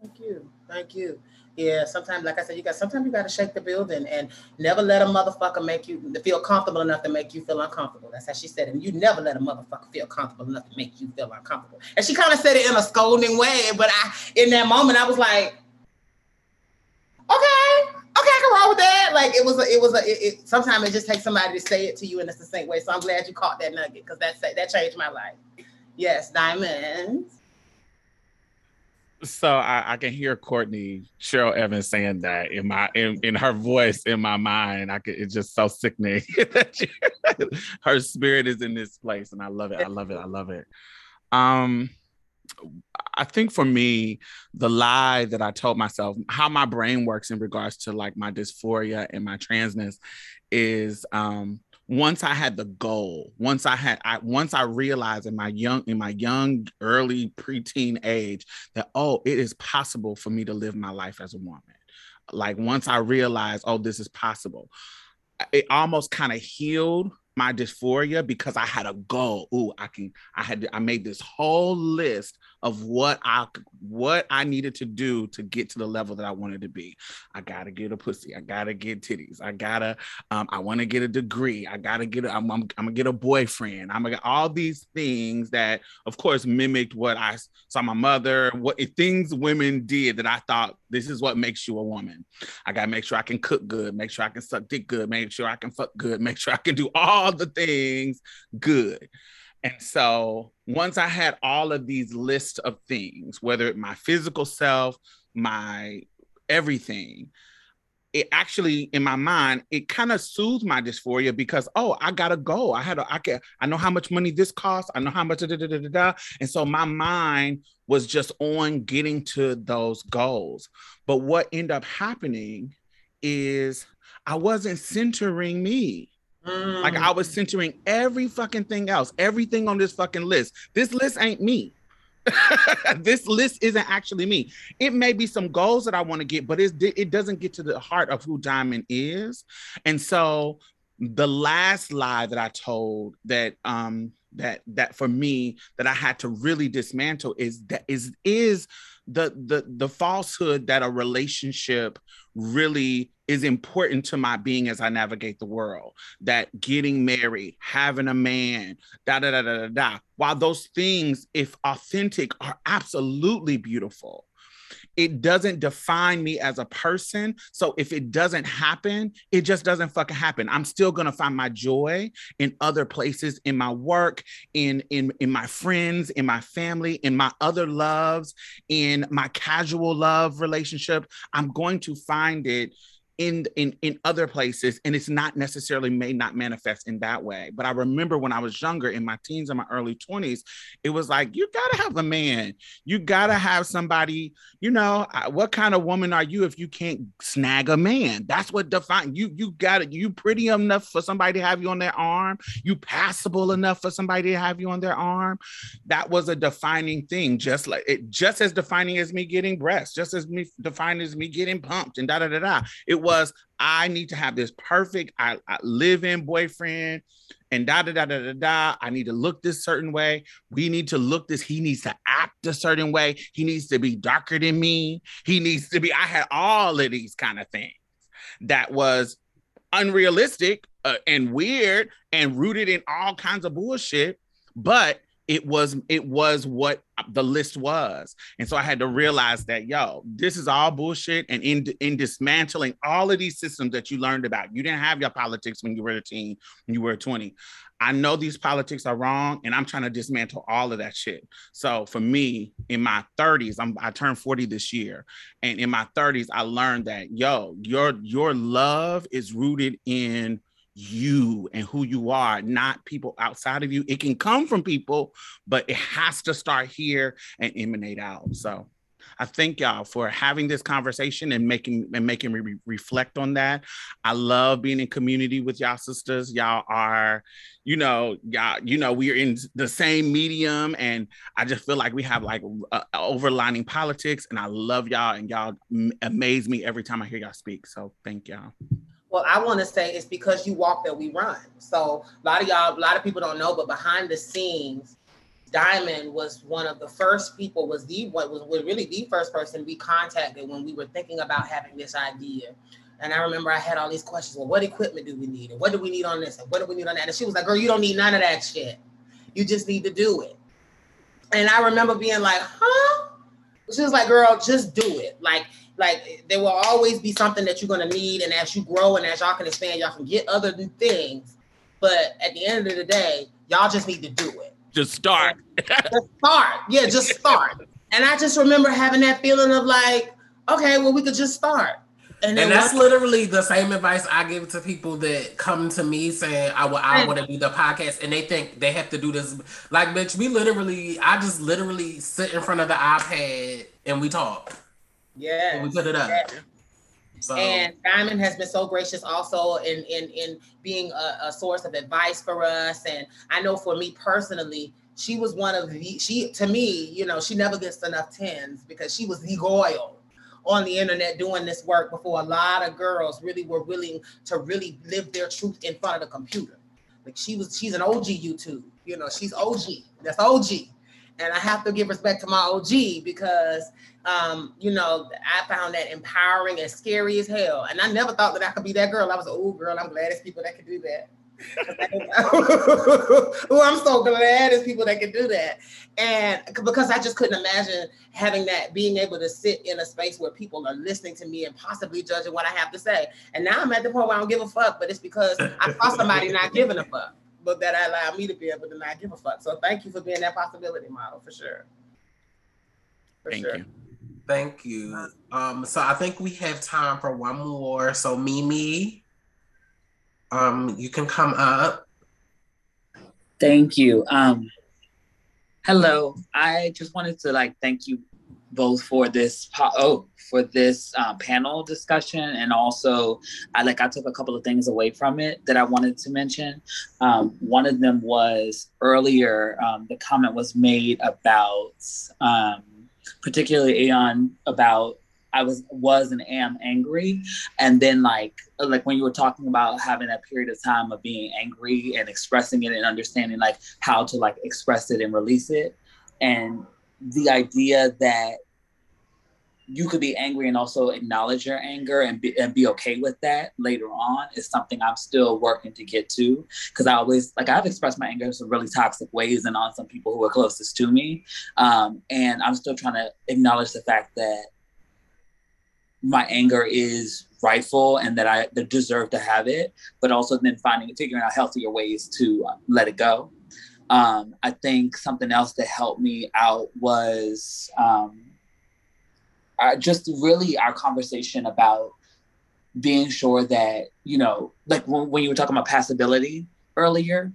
Thank you. Thank you. Yeah sometimes like i said you got sometimes you got to shake the building and never let a motherfucker make you feel comfortable enough to make you feel uncomfortable. That's how she said it. And you never let a motherfucker feel comfortable enough to make you feel uncomfortable. And she kind of said it in a scolding way but i in that moment i was like okay okay, I can roll with that. Like it was a, it was a, it, it, sometimes it just takes somebody to say it to you in a succinct way. So I'm glad you caught that nugget because that that changed my life. Yes, diamonds. So I, I, can hear Courtney Cheryl Evans saying that in my in, in her voice in my mind. I could it's just so sickening <laughs> <laughs> her spirit is in this place, and I love it. I love it. I love it. Um, I think for me, the lie that I told myself, how my brain works in regards to like my dysphoria and my transness, is um, once I had the goal, once I had, I once I realized in my young, in my young, early preteen age that oh, it is possible for me to live my life as a woman. Like once I realized, oh, this is possible, it almost kind of healed my dysphoria because I had a goal. Ooh, I can. I had. I made this whole list of what I what I needed to do to get to the level that I wanted to be. I gotta get a pussy. I gotta get titties. I gotta. Um, I want to get a degree. I gotta get. A, I'm, I'm, I'm gonna get a boyfriend. I'm gonna get all these things that, of course, mimicked what I saw my mother. What things women did that I thought this is what makes you a woman. I gotta make sure I can cook good. Make sure I can suck dick good. Make sure I can fuck good. Make sure I can do all the things good. And so once I had all of these lists of things, whether my physical self, my everything, it actually in my mind it kind of soothed my dysphoria because oh I gotta go I had a, I can I know how much money this costs. I know how much da, da, da, da, da. and so my mind was just on getting to those goals. But what ended up happening is I wasn't centering me Mm. Like I was centering every fucking thing else, everything on this fucking list. This list ain't me. <laughs> this list isn't actually me. It may be some goals that I want to get, but it doesn't get to the heart of who Diamond is. And so the last lie that I told that um that that for me that I had to really dismantle is that is is the the the falsehood that a relationship really is important to my being as I navigate the world. That getting married, having a man, da da da da da da. While those things, if authentic, are absolutely beautiful, it doesn't define me as a person. So if it doesn't happen, it just doesn't fucking happen. I'm still gonna find my joy in other places, in my work, in in in my friends, in my family, in my other loves, in my casual love relationship. I'm going to find it in in in other places and it's not necessarily may not manifest in that way. But i remember when i was younger in my teens and my early 20s it was like you got to have a man. You got to have somebody you know what kind of woman are you if you can't snag a man? That's what define you you got it you pretty enough for somebody to have you on their arm. You passable enough for somebody to have you on their arm. That was a defining thing just like it just as defining as me getting breasts just as me defining as me getting pumped and da da da da. It was I need to have this perfect I, I live in boyfriend and da da da da da da. I need to look this certain way. We need to look this. He needs to act a certain way. He needs to be darker than me. He needs to be. I had all of these kind of things that was unrealistic uh, and weird and rooted in all kinds of bullshit. But it was it was what the list was. And so i had to realize that yo this is all bullshit and in in dismantling all of these systems that you learned about. You didn't have your politics when you were a teen when you were 20 i know these politics are wrong and i'm trying to dismantle all of that shit. So for me in my 30s i'm i turned 40 this year. And in my 30s i learned that yo your your love is rooted in you and who you are, not people outside of you. It can come from people, but it has to start here and emanate out. So I thank y'all for having this conversation and making and making me re- reflect on that. I love being in community with y'all sisters. Y'all are, you know, y'all, you know, we're in the same medium, and I just feel like we have like uh, overlining politics, and I love y'all, and y'all amaze me every time I hear y'all speak. So thank y'all. Well, I want to say it's because you walk that we run. So a lot of y'all, a lot of people don't know, but behind the scenes, Diamond was one of the first people, was the what was, really the first person we contacted when we were thinking about having this idea. And I remember I had all these questions. Well, what equipment do we need? And what do we need on this? And what do we need on that? And she was like, girl, you don't need none of that shit. You just need to do it. And I remember being like, huh? She was like, girl, just do it. Like like there will always be something that you're gonna need, and as you grow and as y'all can expand, y'all can get other new things. But at the end of the day, y'all just need to do it. Just start. <laughs> just start. Yeah, just start. And I just remember having that feeling of like, okay, well, we could just start. And, and that's literally the same advice I give to people that come to me saying I, w- I want to do the podcast and they think they have to do this. Like, bitch, we literally, I just literally sit in front of the iPad and we talk. Yeah. We put it up. Yeah. So. And Diamond has been so gracious also in in in being a, a, source of advice for us. And I know for me personally, she was one of the she to me, you know, she never gets enough tens because she was the oil on the internet doing this work before a lot of girls really were willing to really live their truth in front of the computer. Like she was, she's an OG YouTube, you know, she's OG. That's OG. And I have to give respect to my OG because um, you know, I found that empowering and scary as hell. And I never thought that I could be that girl. I was, oh, girl, I'm glad there's people that can do that. <laughs> oh, I'm so glad there's people that can do that. And because I just couldn't imagine having that, being able to sit in a space where people are listening to me and possibly judging what I have to say. And now I'm at the point where I don't give a fuck, but it's because I saw somebody not giving a fuck, but that allowed me to be able to not give a fuck. So thank you for being that possibility model for sure. For thank sure. you. Thank you. Um, so I think we have time for one more. So Mimi, um, you can come up. Thank you. Um, hello. I just wanted to like thank you both for this po- oh for this uh, panel discussion and also I like I took a couple of things away from it that I wanted to mention. Um, one of them was earlier um, the comment was made about um, particularly Aeon about I was was and am angry, and then like like when you were talking about having that period of time of being angry and expressing it and understanding like how to like express it and release it, and the idea that you could be angry and also acknowledge your anger and be, and be okay with that later on is something I'm still working to get to. Because I always, like, I've expressed my anger in some really toxic ways and on some people who are closest to me. Um, and I'm still trying to acknowledge the fact that my anger is rightful and that I deserve to have it, but also then finding, figuring out healthier ways to uh, let it go. Um, I think something else that helped me out was, um, uh, just really our conversation about being sure that you know like when, when you were talking about passability earlier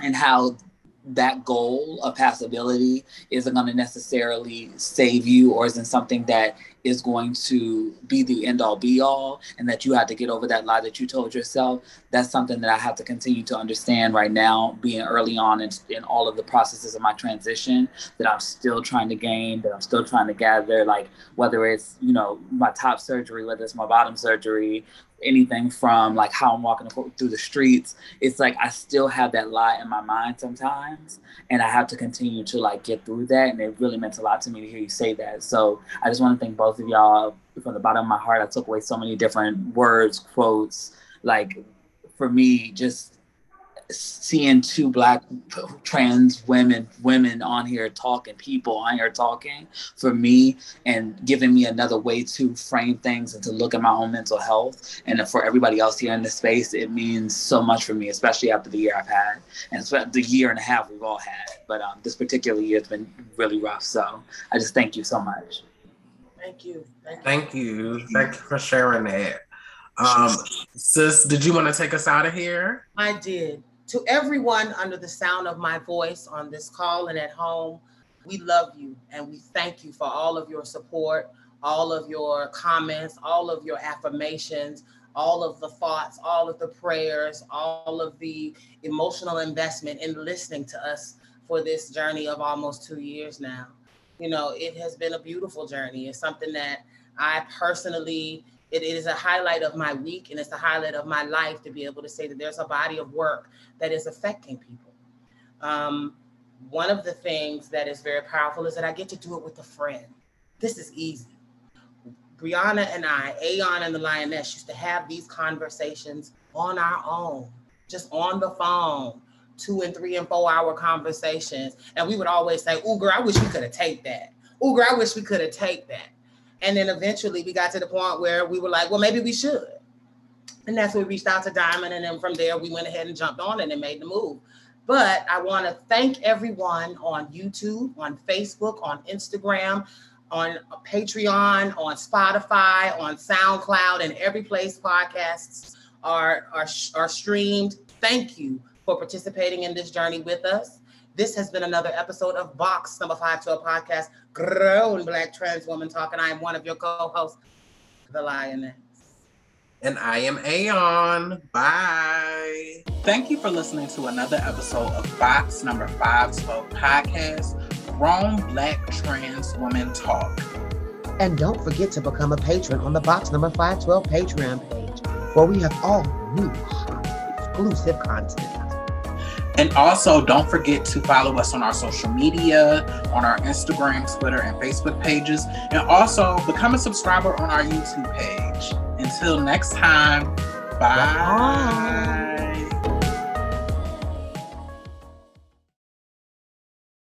and how that goal of passability isn't going to necessarily save you or isn't something that is going to be the end all be all and that you have to get over that lie that you told yourself. That's something that i have to continue to understand right now being early on in, in all of the processes of my transition that i'm still trying to gain that i'm still trying to gather like whether it's you know my top surgery whether it's my bottom surgery anything from like how I'm walking through the streets. It's like I still have that lie in my mind sometimes, and I have to continue to like get through that. And it really meant a lot to me to hear you say that. So I just want to thank both of y'all from the bottom of my heart. I took away so many different words, quotes. Like for me, just seeing two black trans women women on here talking people on here talking for me and giving me another way to frame things and to look at my own mental health. And for everybody else here in the space it means so much for me especially after the year i've had and the year and a half we've all had. But um, this particular year has been really rough so i just thank you so much. Thank you. Thank you. Thank you, thank you for sharing that. Um, sis, did you want to take us out of here? I did. To everyone under the sound of my voice on this call and at home, we love you and we thank you for all of your support, all of your comments, all of your affirmations, all of the thoughts, all of the prayers, all of the emotional investment in listening to us for this journey of almost two years now. You know, it has been a beautiful journey. It's something that I personally, it is a highlight of my week and it's a highlight of my life to be able to say that there's a body of work that is affecting people. Um, one of the things that is very powerful is that I get to do it with a friend. This is easy. Brianna and I, Aeon and the Lioness, used to have these conversations on our own, just on the phone, two and three and four hour conversations. And we would always say, Ooh, girl, I wish we could have taped that. Ooh, girl, I wish we could have taped that. And then eventually we got to the point where we were like, well, maybe we should. And that's when we reached out to Diamond. And then from there, we went ahead and jumped on it and made the move. But I want to thank everyone on YouTube, on Facebook, on Instagram, on Patreon, on Spotify, on SoundCloud, and every place podcasts are, are, are streamed. Thank you for participating in this journey with us. This has been another episode of Box Number 512 Podcast, Grown Black Trans Woman Talk, and I am one of your co-hosts, The Lioness. And I am Aeon. Bye. Thank you for listening to another episode of Box Number 512 Podcast, Grown Black Trans Woman Talk. And don't forget to become a patron on the Box Number 512 Patreon page, where we have all new exclusive content. And also, don't forget to follow us on our social media, on our Instagram, Twitter, and Facebook pages. And also, become a subscriber on our YouTube page. Until next time, bye. bye.